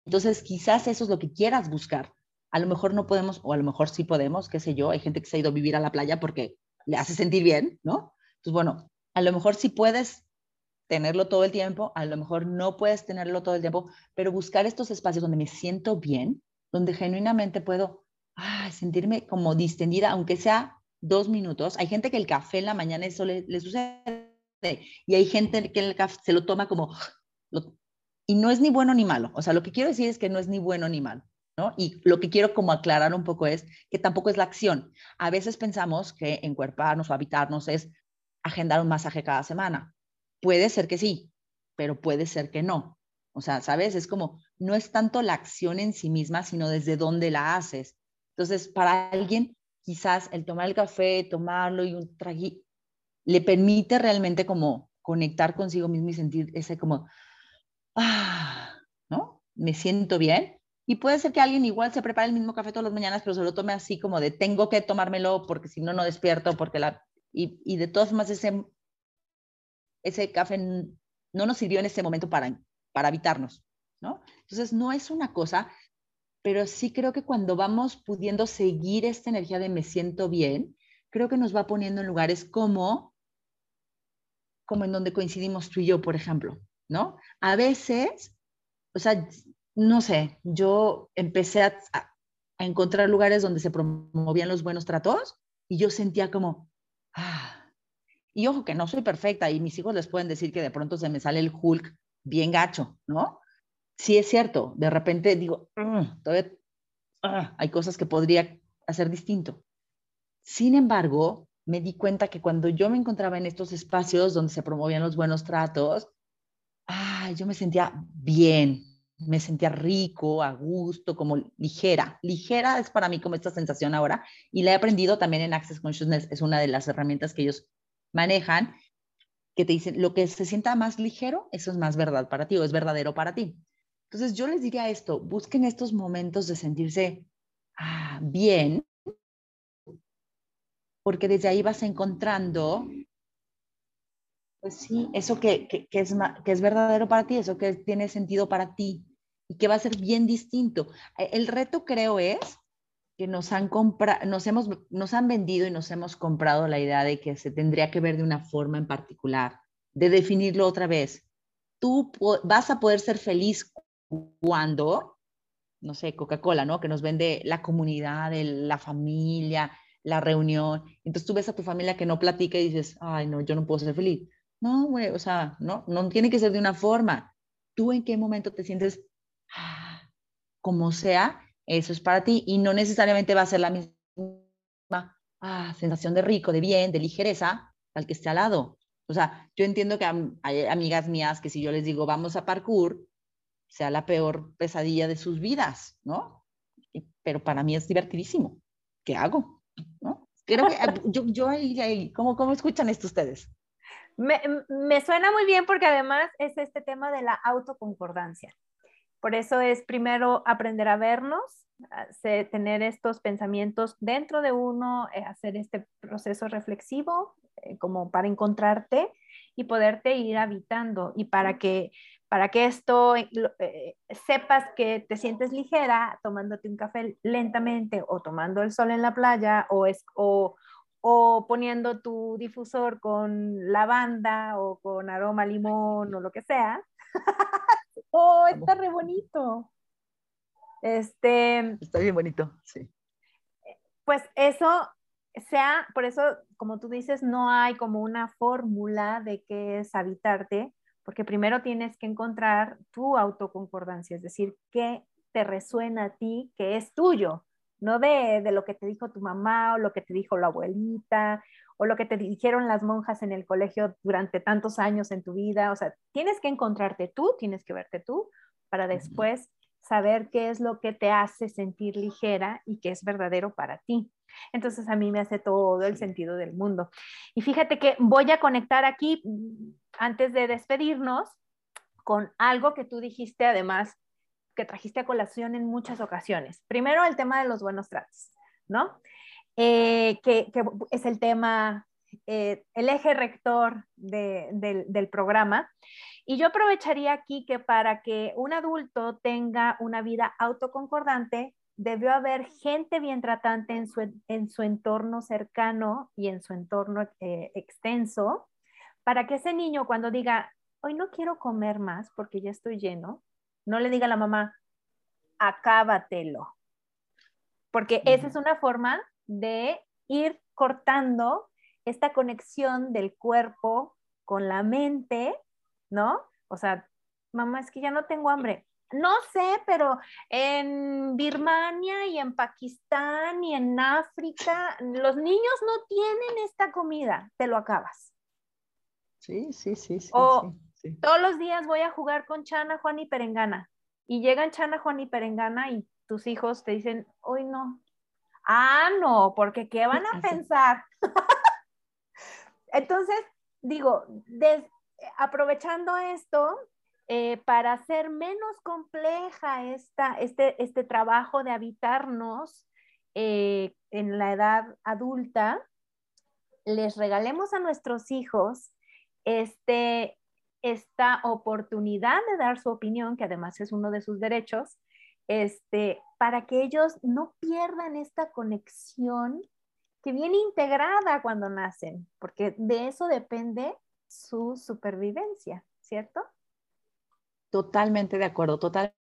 entonces quizás eso es lo que quieras buscar. A lo mejor no podemos, o a lo mejor sí podemos, qué sé yo. Hay gente que se ha ido a vivir a la playa porque le hace sentir bien, ¿no? Entonces, bueno, a lo mejor sí puedes tenerlo todo el tiempo, a lo mejor no puedes tenerlo todo el tiempo, pero buscar estos espacios donde me siento bien, donde genuinamente puedo ah, sentirme como distendida, aunque sea dos minutos. Hay gente que el café en la mañana eso le, sucede y hay gente que el café se lo toma como... y no es ni bueno ni malo. O sea, lo que quiero decir es que no es ni bueno ni malo. ¿No? Y lo que quiero como aclarar un poco es que tampoco es la acción. A veces pensamos que encuerparnos o habitarnos es agendar un masaje cada semana. Puede ser que sí, pero puede ser que no. O sea, ¿sabes? Es como, no es tanto la acción en sí misma, sino desde dónde la haces. Entonces, para alguien, quizás el tomar el café, tomarlo y un traguito, le permite realmente como conectar consigo mismo y sentir ese como, ah, ¿no? Me siento bien. Y puede ser que alguien igual se prepare el mismo café todas las mañanas, pero se lo tome así como de tengo que tomármelo porque si no, no despierto, porque la... Y, y de todas formas ese, ese café no nos sirvió en ese momento para, para habitarnos, ¿no? Entonces, no es una cosa, pero sí creo que cuando vamos pudiendo seguir esta energía de me siento bien, creo que nos va poniendo en lugares como, como en donde coincidimos tú y yo, por ejemplo, ¿no? A veces, o sea, no sé, yo empecé a, a encontrar lugares donde se promovían los buenos tratos y yo sentía como, ah, y ojo que no soy perfecta y mis hijos les pueden decir que de pronto se me sale el Hulk bien gacho, ¿no? Sí es cierto, de repente digo, todavía ah, hay cosas que podría hacer distinto. Sin embargo, me di cuenta que cuando yo me encontraba en estos espacios donde se promovían los buenos tratos, ah, yo me sentía bien, me sentía rico, a gusto, como ligera. Ligera es para mí como esta sensación ahora y la he aprendido también en Access Consciousness, es una de las herramientas que ellos manejan, que te dicen, lo que se sienta más ligero, eso es más verdad para ti o es verdadero para ti. Entonces yo les diría esto, busquen estos momentos de sentirse ah, bien, porque desde ahí vas encontrando, pues sí, eso que, que, que, es, que es verdadero para ti, eso que tiene sentido para ti y que va a ser bien distinto. El reto creo es que nos han, nos, hemos, nos han vendido y nos hemos comprado la idea de que se tendría que ver de una forma en particular, de definirlo otra vez. Tú vas a poder ser feliz cuando, no sé, Coca-Cola, ¿no? Que nos vende la comunidad, la familia, la reunión. Entonces tú ves a tu familia que no platica y dices, ay, no, yo no puedo ser feliz. No, güey, o sea, no, no tiene que ser de una forma. Tú en qué momento te sientes ah, como sea eso es para ti y no necesariamente va a ser la misma ah, sensación de rico, de bien, de ligereza al que esté al lado. O sea, yo entiendo que hay amigas mías que si yo les digo vamos a parkour, sea la peor pesadilla de sus vidas, ¿no? Pero para mí es divertidísimo. ¿Qué hago? ¿No? Creo que ah, yo, yo ahí, ¿cómo, ¿cómo escuchan esto ustedes? Me, me, suena muy bien porque además es este tema de la autoconcordancia. Por eso es primero aprender a vernos, tener estos pensamientos dentro de uno, eh, hacer este proceso reflexivo eh, como para encontrarte y poderte ir habitando y para que para que esto eh, sepas que te sientes ligera tomándote un café lentamente o tomando el sol en la playa o, es, o, o poniendo tu difusor con lavanda o con aroma limón o lo que sea. (laughs) oh, está re bonito. Este, está bien bonito, sí. Pues eso sea, por eso, como tú dices, no hay como una fórmula de qué es habitarte, porque primero tienes que encontrar tu autoconcordancia, es decir, qué te resuena a ti, que es tuyo, no de, de, lo que te dijo tu mamá o lo que te dijo la abuelita o lo que te dijeron las monjas en el colegio durante tantos años en tu vida. O sea, tienes que encontrarte tú, tienes que verte tú para después saber qué es lo que te hace sentir ligera y qué es verdadero para ti. Entonces a mí me hace todo el sentido del mundo. Y fíjate que voy a conectar aquí, mm, antes de despedirnos, con algo que tú dijiste además, que trajiste a colación en muchas ocasiones. Primero el tema de los buenos tratos, ¿no? Eh, que, es el tema, eh, el eje rector del programa. Y yo aprovecharía aquí que para que un adulto tenga una vida autoconcordante, debió haber gente bien tratante en su, en su entorno cercano y en su entorno eh, extenso, para que ese niño cuando diga, hoy no quiero comer más porque ya estoy lleno, no le diga a la mamá, acábatelo. Porque esa es una forma de ir cortando esta conexión del cuerpo con la mente ¿no? O sea, mamá, es que ya no tengo hambre. No sé, pero en Birmania y en Pakistán y en África, los niños no tienen esta comida, te lo acabas. Sí, sí, sí, sí, o todos los días voy a jugar con Chana, Juan y Perengana. Y llegan Chana, Juan y Perengana y tus hijos te dicen, hoy no. Ah, no, porque ¿qué van a (laughs) pensar? (laughs) Entonces, digo, aprovechando esto, eh, para hacer menos compleja esta, este, este trabajo de habitarnos eh, en la edad adulta, les regalemos a nuestros hijos este, esta oportunidad de dar su opinión, que además es uno de sus derechos, este, para que ellos no pierdan esta conexión que viene integrada cuando nacen, porque de eso depende su supervivencia, ¿cierto? Totalmente de acuerdo, totalmente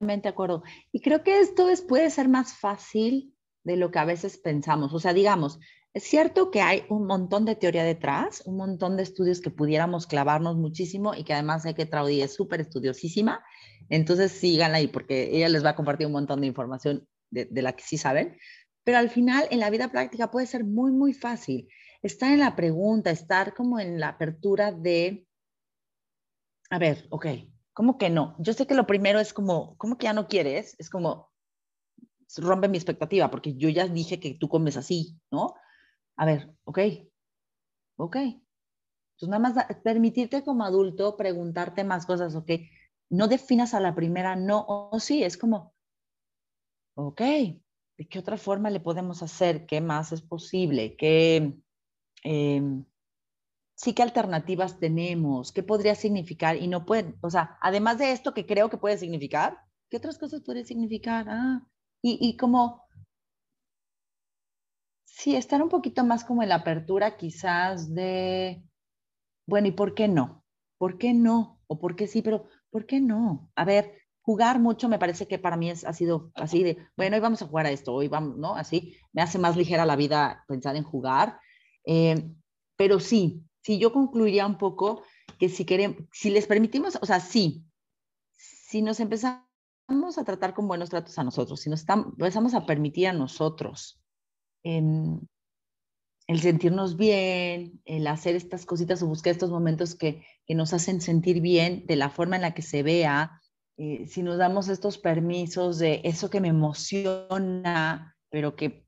de acuerdo. Y creo que esto puede ser más fácil de lo que a veces pensamos. O sea, digamos, es cierto que hay un montón de teoría detrás, un montón de estudios que pudiéramos clavarnos muchísimo y que además sé que Traudy es súper estudiosísima. Entonces síganla ahí porque ella les va a compartir un montón de información de, la que sí saben. Pero al final, en la vida práctica puede ser muy, muy fácil. Estar en la pregunta, estar como en la apertura de, a ver, ok, ¿cómo que no? Yo sé que lo primero es como, ¿cómo que ya no quieres? Es como, rompe mi expectativa porque yo ya dije que tú comes así, ¿no? a ver, ok, ok. Entonces, nada más permitirte como adulto preguntarte más cosas, ok. No definas a la primera no o sí, es como, ok, ¿de qué otra forma le podemos hacer? ¿Qué más es posible? ¿Qué, em, sí, qué alternativas tenemos? ¿Qué podría significar? Y no puede, o sea, además de esto que creo que puede significar, ¿qué otras cosas puede significar? Ah, y, y como Sí, estar un poquito más como en la apertura quizás de, bueno, ¿y por qué no? ¿Por qué no? O por qué sí, pero ¿por qué no? A ver, jugar mucho me parece que para mí es, ha sido así de, bueno, hoy vamos a jugar a esto, hoy vamos, ¿no? Así, me hace más ligera la vida pensar en jugar. Eh, pero sí, sí, yo concluiría un poco que si queremos, si les permitimos, o sea, sí, si nos empezamos a tratar con buenos tratos a nosotros, si nos empezamos a permitir a nosotros en el sentirnos bien, el hacer estas cositas o buscar estos momentos que, nos hacen sentir bien de la forma en la que se vea, eh, si nos damos estos permisos de eso que me emociona, pero que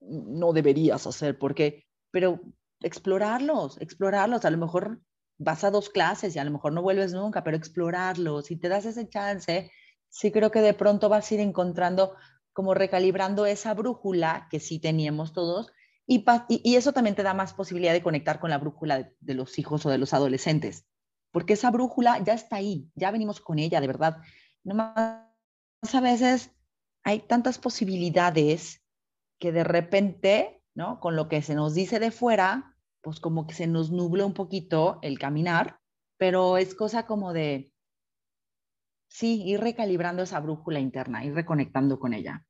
no deberías hacer, porque, pero explorarlos, explorarlos, a lo mejor vas a dos clases y a lo mejor no vuelves nunca, pero explorarlos, si te das ese chance, sí creo que de pronto vas a ir encontrando como recalibrando esa brújula que sí teníamos todos y, y, eso también te da más posibilidad de conectar con la brújula de, los hijos o de los adolescentes, porque esa brújula ya está ahí, ya venimos con ella, de verdad. No más a veces hay tantas posibilidades que de repente, ¿no? Con lo que se nos dice de fuera, pues como que se nos nubla un poquito el caminar, pero es cosa como de, sí, ir recalibrando esa brújula interna, ir reconectando con ella.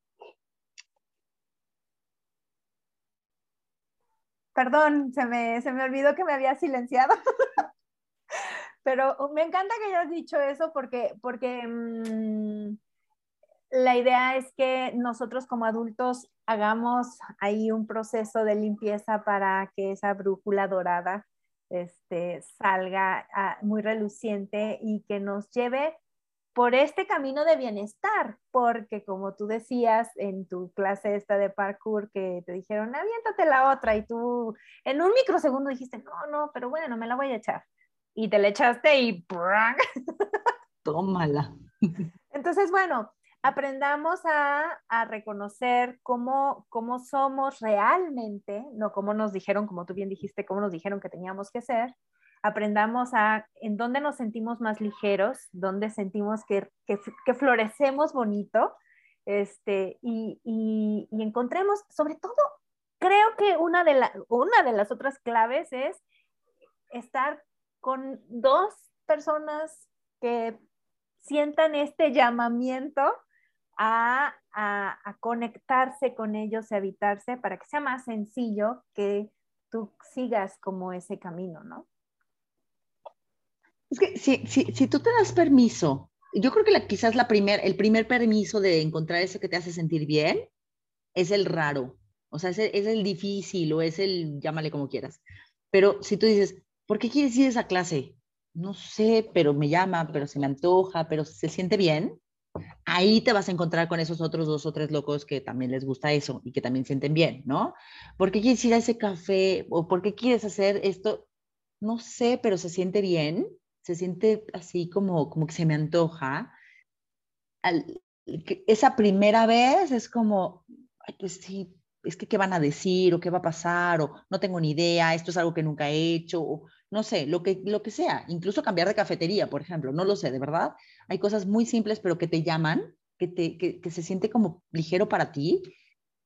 Perdón, se me, se me olvidó que me había silenciado. (laughs) Pero me encanta que hayas dicho eso porque, porque mm, la idea es que nosotros como adultos hagamos ahí un proceso de limpieza para que esa brújula dorada este, salga ah, muy reluciente y que nos lleve por este camino de bienestar, porque como tú decías en tu clase esta de parkour que te dijeron, aviéntate la otra y tú en un microsegundo dijiste, no, no, pero bueno, me la voy a echar. Y te la echaste y... Tómala. (laughs) Entonces, bueno, aprendamos a, a reconocer cómo, cómo somos realmente, no como nos dijeron, como tú bien dijiste, cómo nos dijeron que teníamos que ser, aprendamos a en dónde nos sentimos más ligeros, dónde sentimos que, que, florecemos bonito, este, y, y, encontremos, sobre todo, creo que una de, la, una de las otras claves es estar con dos personas que sientan este llamamiento a, a, a, conectarse con ellos y habitarse para que sea más sencillo que tú sigas como ese camino, ¿no? Es que si, si, si tú te das permiso, yo creo que la, quizás la primer, el primer permiso de encontrar ese que te hace sentir bien es el raro, o sea, es el, es el difícil o es el, llámale como quieras. Pero si tú dices, ¿por qué quieres ir a esa clase? No sé, pero me llama, pero se me antoja, pero se siente bien. Ahí te vas a encontrar con esos otros dos o tres locos que también les gusta eso y que también sienten bien, ¿no? ¿Por qué quieres ir a ese café? ¿O por qué quieres hacer esto? No sé, pero se siente bien, se siente así como, como que se me antoja. esa primera vez es como, ay, pues sí, es que qué van a decir o qué va a pasar o no tengo ni idea, esto es algo que nunca he hecho, o no sé, lo que, lo que sea, incluso cambiar de cafetería, por ejemplo, no lo sé, de verdad. Hay cosas muy simples pero que te llaman, que, te, que, que se siente como ligero para ti.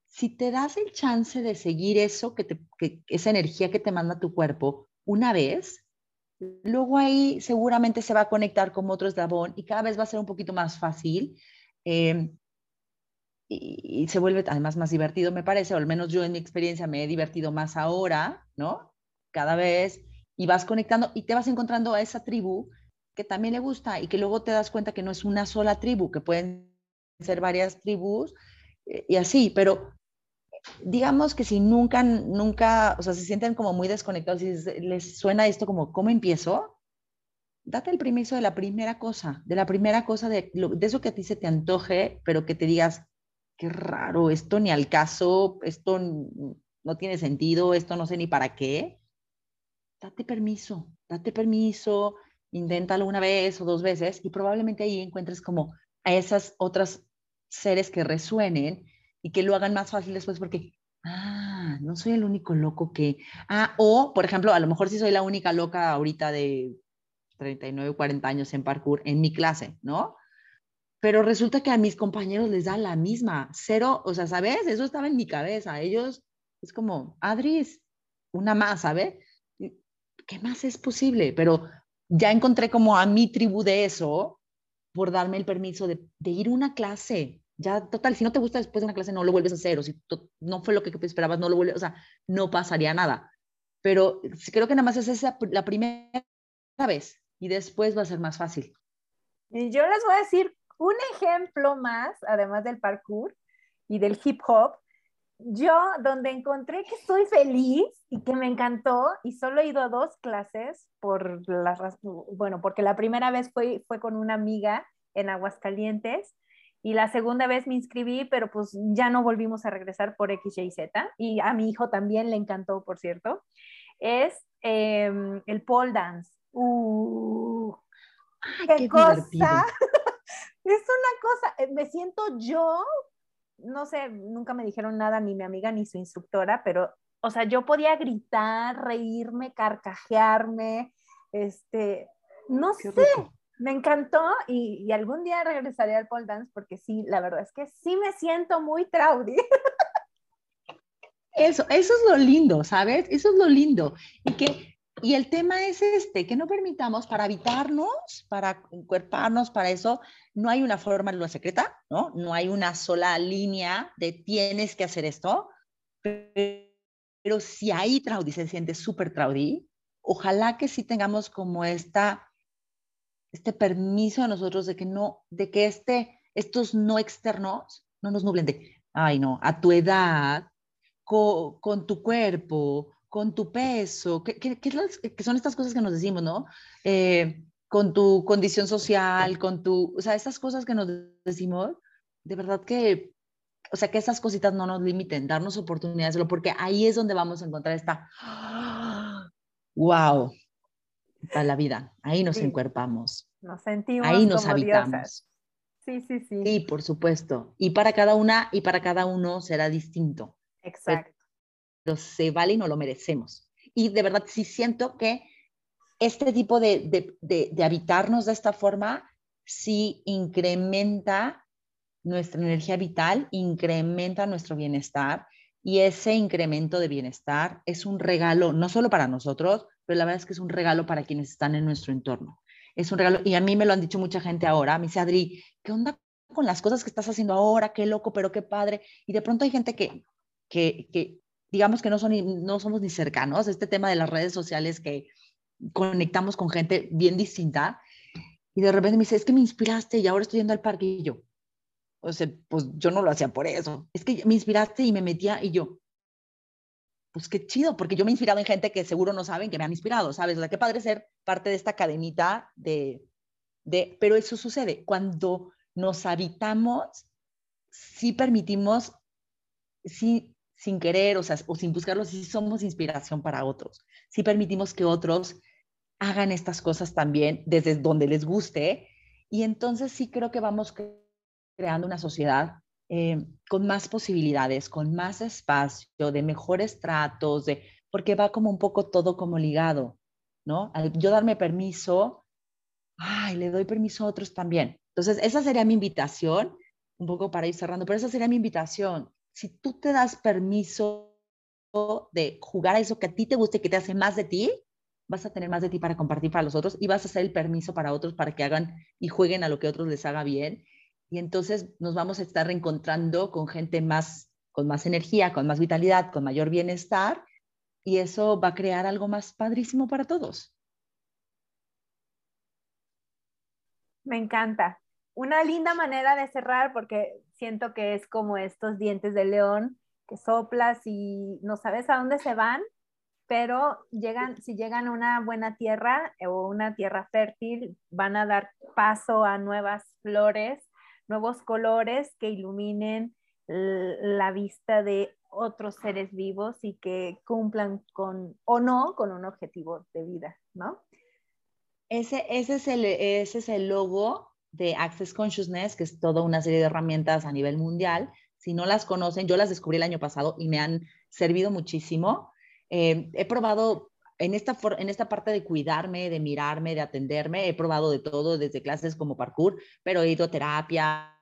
Si te das el chance de seguir eso, que, te, que esa energía que te manda tu cuerpo una vez, luego ahí seguramente se va a conectar con otro eslabón y cada vez va a ser un poquito más fácil. Eh, y, se vuelve además más divertido, me parece, o al menos yo en mi experiencia me he divertido más ahora, ¿no? Cada vez, y vas conectando y te vas encontrando a esa tribu que también le gusta y que luego te das cuenta que no es una sola tribu, que pueden ser varias tribus eh, y así, pero digamos que si nunca, nunca, o sea, se sienten como muy desconectados y les suena esto como, ¿cómo empiezo? Date el permiso de la primera cosa, de la primera cosa, de, de eso que a ti se te antoje, pero que te digas, qué raro, esto ni al caso, esto no tiene sentido, esto no sé ni para qué. Date permiso, date permiso, inténtalo una vez o dos veces y probablemente ahí encuentres como a esas otras seres que resuenen y que lo hagan más fácil después porque, ah, no soy el único loco que, ah, o por ejemplo, a lo mejor sí soy la única loca ahorita de 39, 40 años en parkour en mi clase, ¿no? pero resulta que a mis compañeros les da la misma, cero, o sea, ¿sabes? Eso estaba en mi cabeza, ellos es como, Adris, una más, ¿sabes? ¿Qué más es posible? Pero ya encontré como a mi tribu de eso por darme el permiso de, de ir a una clase. Ya, total, si no te gusta después de una clase, no lo vuelves a hacer, o si no fue lo que esperabas, no lo vuelves, o sea, no pasaría nada. Pero creo que nada más es esa la primera vez y después va a ser más fácil. Y yo les voy a decir un ejemplo más, además del parkour y del hip hop, yo donde encontré que estoy feliz y que me encantó y solo he ido a dos clases por las bueno, porque la primera vez fue, fue con una amiga en Aguascalientes y la segunda vez me inscribí, pero pues ya no volvimos a regresar por X, Y, Z y a mi hijo también le encantó, por cierto, es em, el pole dance. Uh, qué, cosa. (laughs) es una cosa, eh, me siento yo, no sé, nunca me dijeron nada ni mi amiga ni su instructora, pero, o sea, yo podía gritar, reírme, carcajearme, este, no sé, me encantó y, algún día regresaré al pole dance porque sí, la verdad es que sí me siento muy traudy. (laughs) Eso, eso es lo lindo, ¿sabes? Eso es lo lindo. Y que y el tema es este, que no permitamos para habitarnos, para encuerparnos, para eso, no hay una forma lo secreta, ¿no? No hay una sola línea de tienes que hacer esto, pero, si ahí Traudy se siente súper Traudy, ojalá que sí tengamos como esta, este permiso a nosotros de que no, de que este, estos no externos no nos nublen de, ay no, a tu edad, con tu cuerpo, con tu peso, ¿qué, son estas cosas que nos decimos, no? Eh, con tu condición social, con tu, o sea, estas cosas que nos decimos, de verdad que, o sea, que esas cositas no nos limiten, darnos oportunidades, porque ahí es donde vamos a encontrar esta, wow, para la vida, ahí nos encuerpamos. Nos sentimos ahí nos habitamos. Sí, sí, sí. Sí, por supuesto. Y para cada una y para cada uno será distinto. Exacto pero se vale y no lo merecemos. Y de verdad sí siento que este tipo de, de, habitarnos de esta forma sí incrementa nuestra energía vital, incrementa nuestro bienestar y ese incremento de bienestar es un regalo, no solo para nosotros, pero la verdad es que es un regalo para quienes están en nuestro entorno. Es un regalo, y a mí me lo han dicho mucha gente ahora, me dice, Adri, ¿qué onda con las cosas que estás haciendo ahora? Qué loco, pero qué padre. Y de pronto hay gente que, que, que digamos que no, son, no somos ni cercanos, este tema de las redes sociales que conectamos con gente bien distinta, y de repente me dice, es que me inspiraste y ahora estoy yendo al parque y yo, o sea, pues yo no lo hacía por eso, es que me inspiraste y me metía y yo, pues qué chido, porque yo me he inspirado en gente que seguro no saben que me han inspirado, ¿sabes? O sea, qué padre ser parte de esta academita de, de, pero eso sucede cuando nos habitamos, sí permitimos, sí, sin querer, o sea, o sin buscarlo, sí somos inspiración para otros, sí permitimos que otros hagan estas cosas también desde donde les guste, y entonces sí creo que vamos creando una sociedad eh, con más posibilidades, con más espacio, de mejores tratos, de, porque va como un poco todo como ligado, ¿no? Al yo darme permiso, ay, le doy permiso a otros también. Entonces, esa sería mi invitación, un poco para ir cerrando, pero esa sería mi invitación. Si tú te das permiso de jugar a eso que a ti te guste, que te hace más de ti, vas a tener más de ti para compartir para los otros y vas a hacer el permiso para otros para que hagan y jueguen a lo que otros les haga bien y entonces nos vamos a estar reencontrando con gente más, con más energía, con más vitalidad, con mayor bienestar, y eso va a crear algo más padrísimo para todos. Me encanta. Una linda manera de cerrar porque siento que es como estos dientes de león que soplas y no sabes a dónde se van, pero llegan, si llegan a una buena tierra o una tierra fértil, van a dar paso a nuevas flores nuevos colores que iluminen la vista de otros seres vivos y que cumplan con o no con un objetivo de vida, ¿no? Ese, ese, es el, ese es el logo de Access Consciousness, que es toda una serie de herramientas a nivel mundial. Si no las conocen, yo las descubrí el año pasado y me han servido muchísimo. Eh, he probado en esta, en esta parte de cuidarme, de mirarme, de atenderme, he probado de todo, desde clases como parkour, pero he ido a terapia,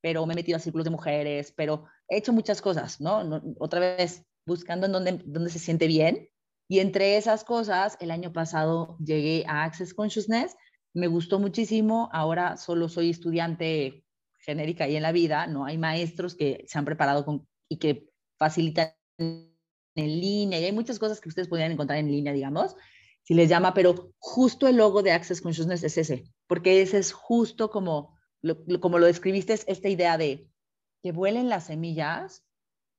pero me he metido a círculos de mujeres, pero he hecho muchas cosas, ¿no? otra vez, buscando en dónde, dónde se siente bien. Y entre esas cosas, el año pasado llegué a Access Consciousness, me gustó muchísimo, ahora solo soy estudiante genérica y en la vida, no hay maestros que se han preparado con, y que facilitan en línea y hay muchas cosas que ustedes podrían encontrar en línea, digamos, si les llama, pero justo el logo de Access Consciousness es ese, porque ese es justo como lo, como lo describiste, es esta idea de que vuelen las semillas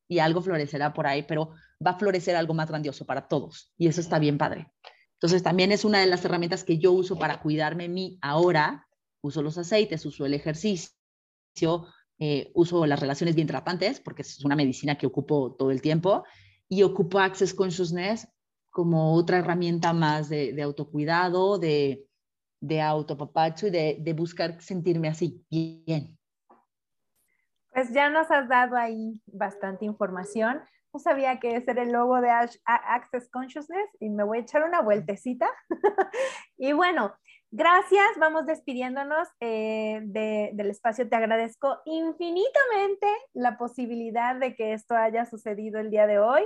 y algo florecerá por ahí, pero va a florecer algo más grandioso para todos y eso está bien padre. Entonces también es una de las herramientas que yo uso para cuidarme mí ahora. Uso los aceites, uso el ejercicio, eh, uso las relaciones bien tratantes, porque es una medicina que ocupo todo el tiempo y ocupo Access Consciousness como otra herramienta más de, autocuidado, de, de autopapacho y de, de, buscar sentirme así, bien. Pues ya nos has dado ahí bastante información. Sabía que ese era el logo de Access Consciousness y me voy a echar una vueltecita. (laughs) y bueno, gracias. Vamos despidiéndonos eh, del espacio. Te agradezco infinitamente la posibilidad de que esto haya sucedido el día de hoy.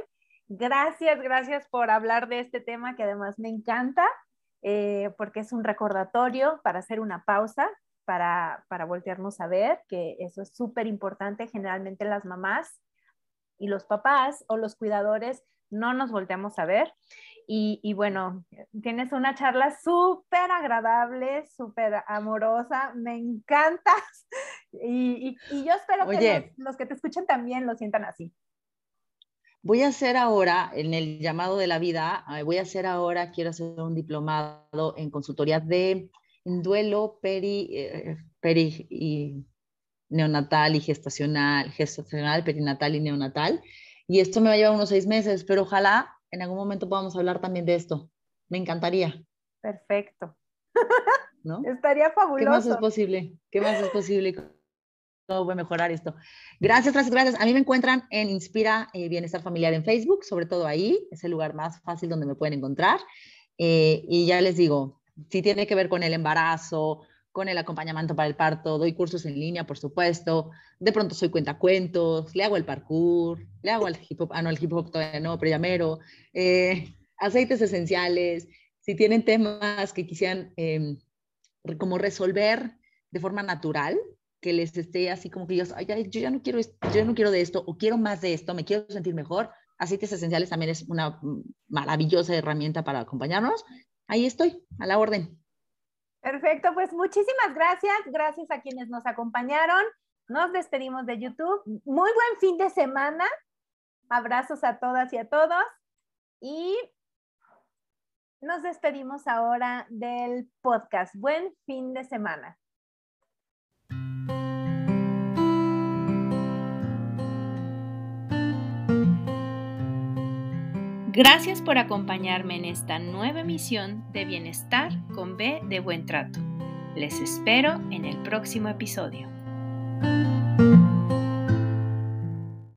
Gracias, gracias por hablar de este tema que además me encanta, eh, porque es un recordatorio para hacer una pausa, para, para voltearnos a ver, que eso es súper importante. Generalmente las mamás y los papás o los cuidadores no nos volteamos a ver. Y, bueno, tienes una charla súper agradable, súper amorosa, me encantas. (laughs) Y, yo espero que los que te escuchen también lo sientan así. Voy a hacer ahora, en el llamado de la vida, voy a hacer ahora, quiero hacer un diplomado en consultoría de duelo peri, eh, peri y neonatal y gestacional, gestacional, perinatal y neonatal. Y esto me va a llevar unos seis meses, pero ojalá en algún momento podamos hablar también de esto. Me encantaría. Perfecto. (laughs) ¿No? Estaría fabuloso. ¿Qué más es posible? ¿Qué más es posible? voy a mejorar esto. Gracias, gracias, gracias. A mí me encuentran en Inspira eh, Bienestar Familiar en Facebook, sobre todo ahí, es el lugar más fácil donde me pueden encontrar. Eh, y ya les digo, si tiene que ver con el embarazo, con el acompañamiento para el parto, doy cursos en línea, por supuesto. De pronto soy cuentacuentos, le hago el parkour, le hago el hip hop, ah, no, el hip hop todavía no, pero ya. Eh, aceites esenciales, si tienen temas que quisieran em, como resolver de forma natural, que les esté así como que yo, Ay, yo ya no quiero yo no quiero de esto o quiero más de esto, me quiero sentir mejor. Aceites esenciales también es una maravillosa herramienta para acompañarnos. Ahí estoy, a la orden. Perfecto, pues muchísimas gracias. Gracias a quienes nos acompañaron. Nos despedimos de YouTube. Muy buen fin de semana. Abrazos a todas y a todos. Y nos despedimos ahora del podcast. Buen fin de semana. Gracias por acompañarme en esta nueva emisión de Bienestar con B de Buen Trato. Les espero en el próximo episodio.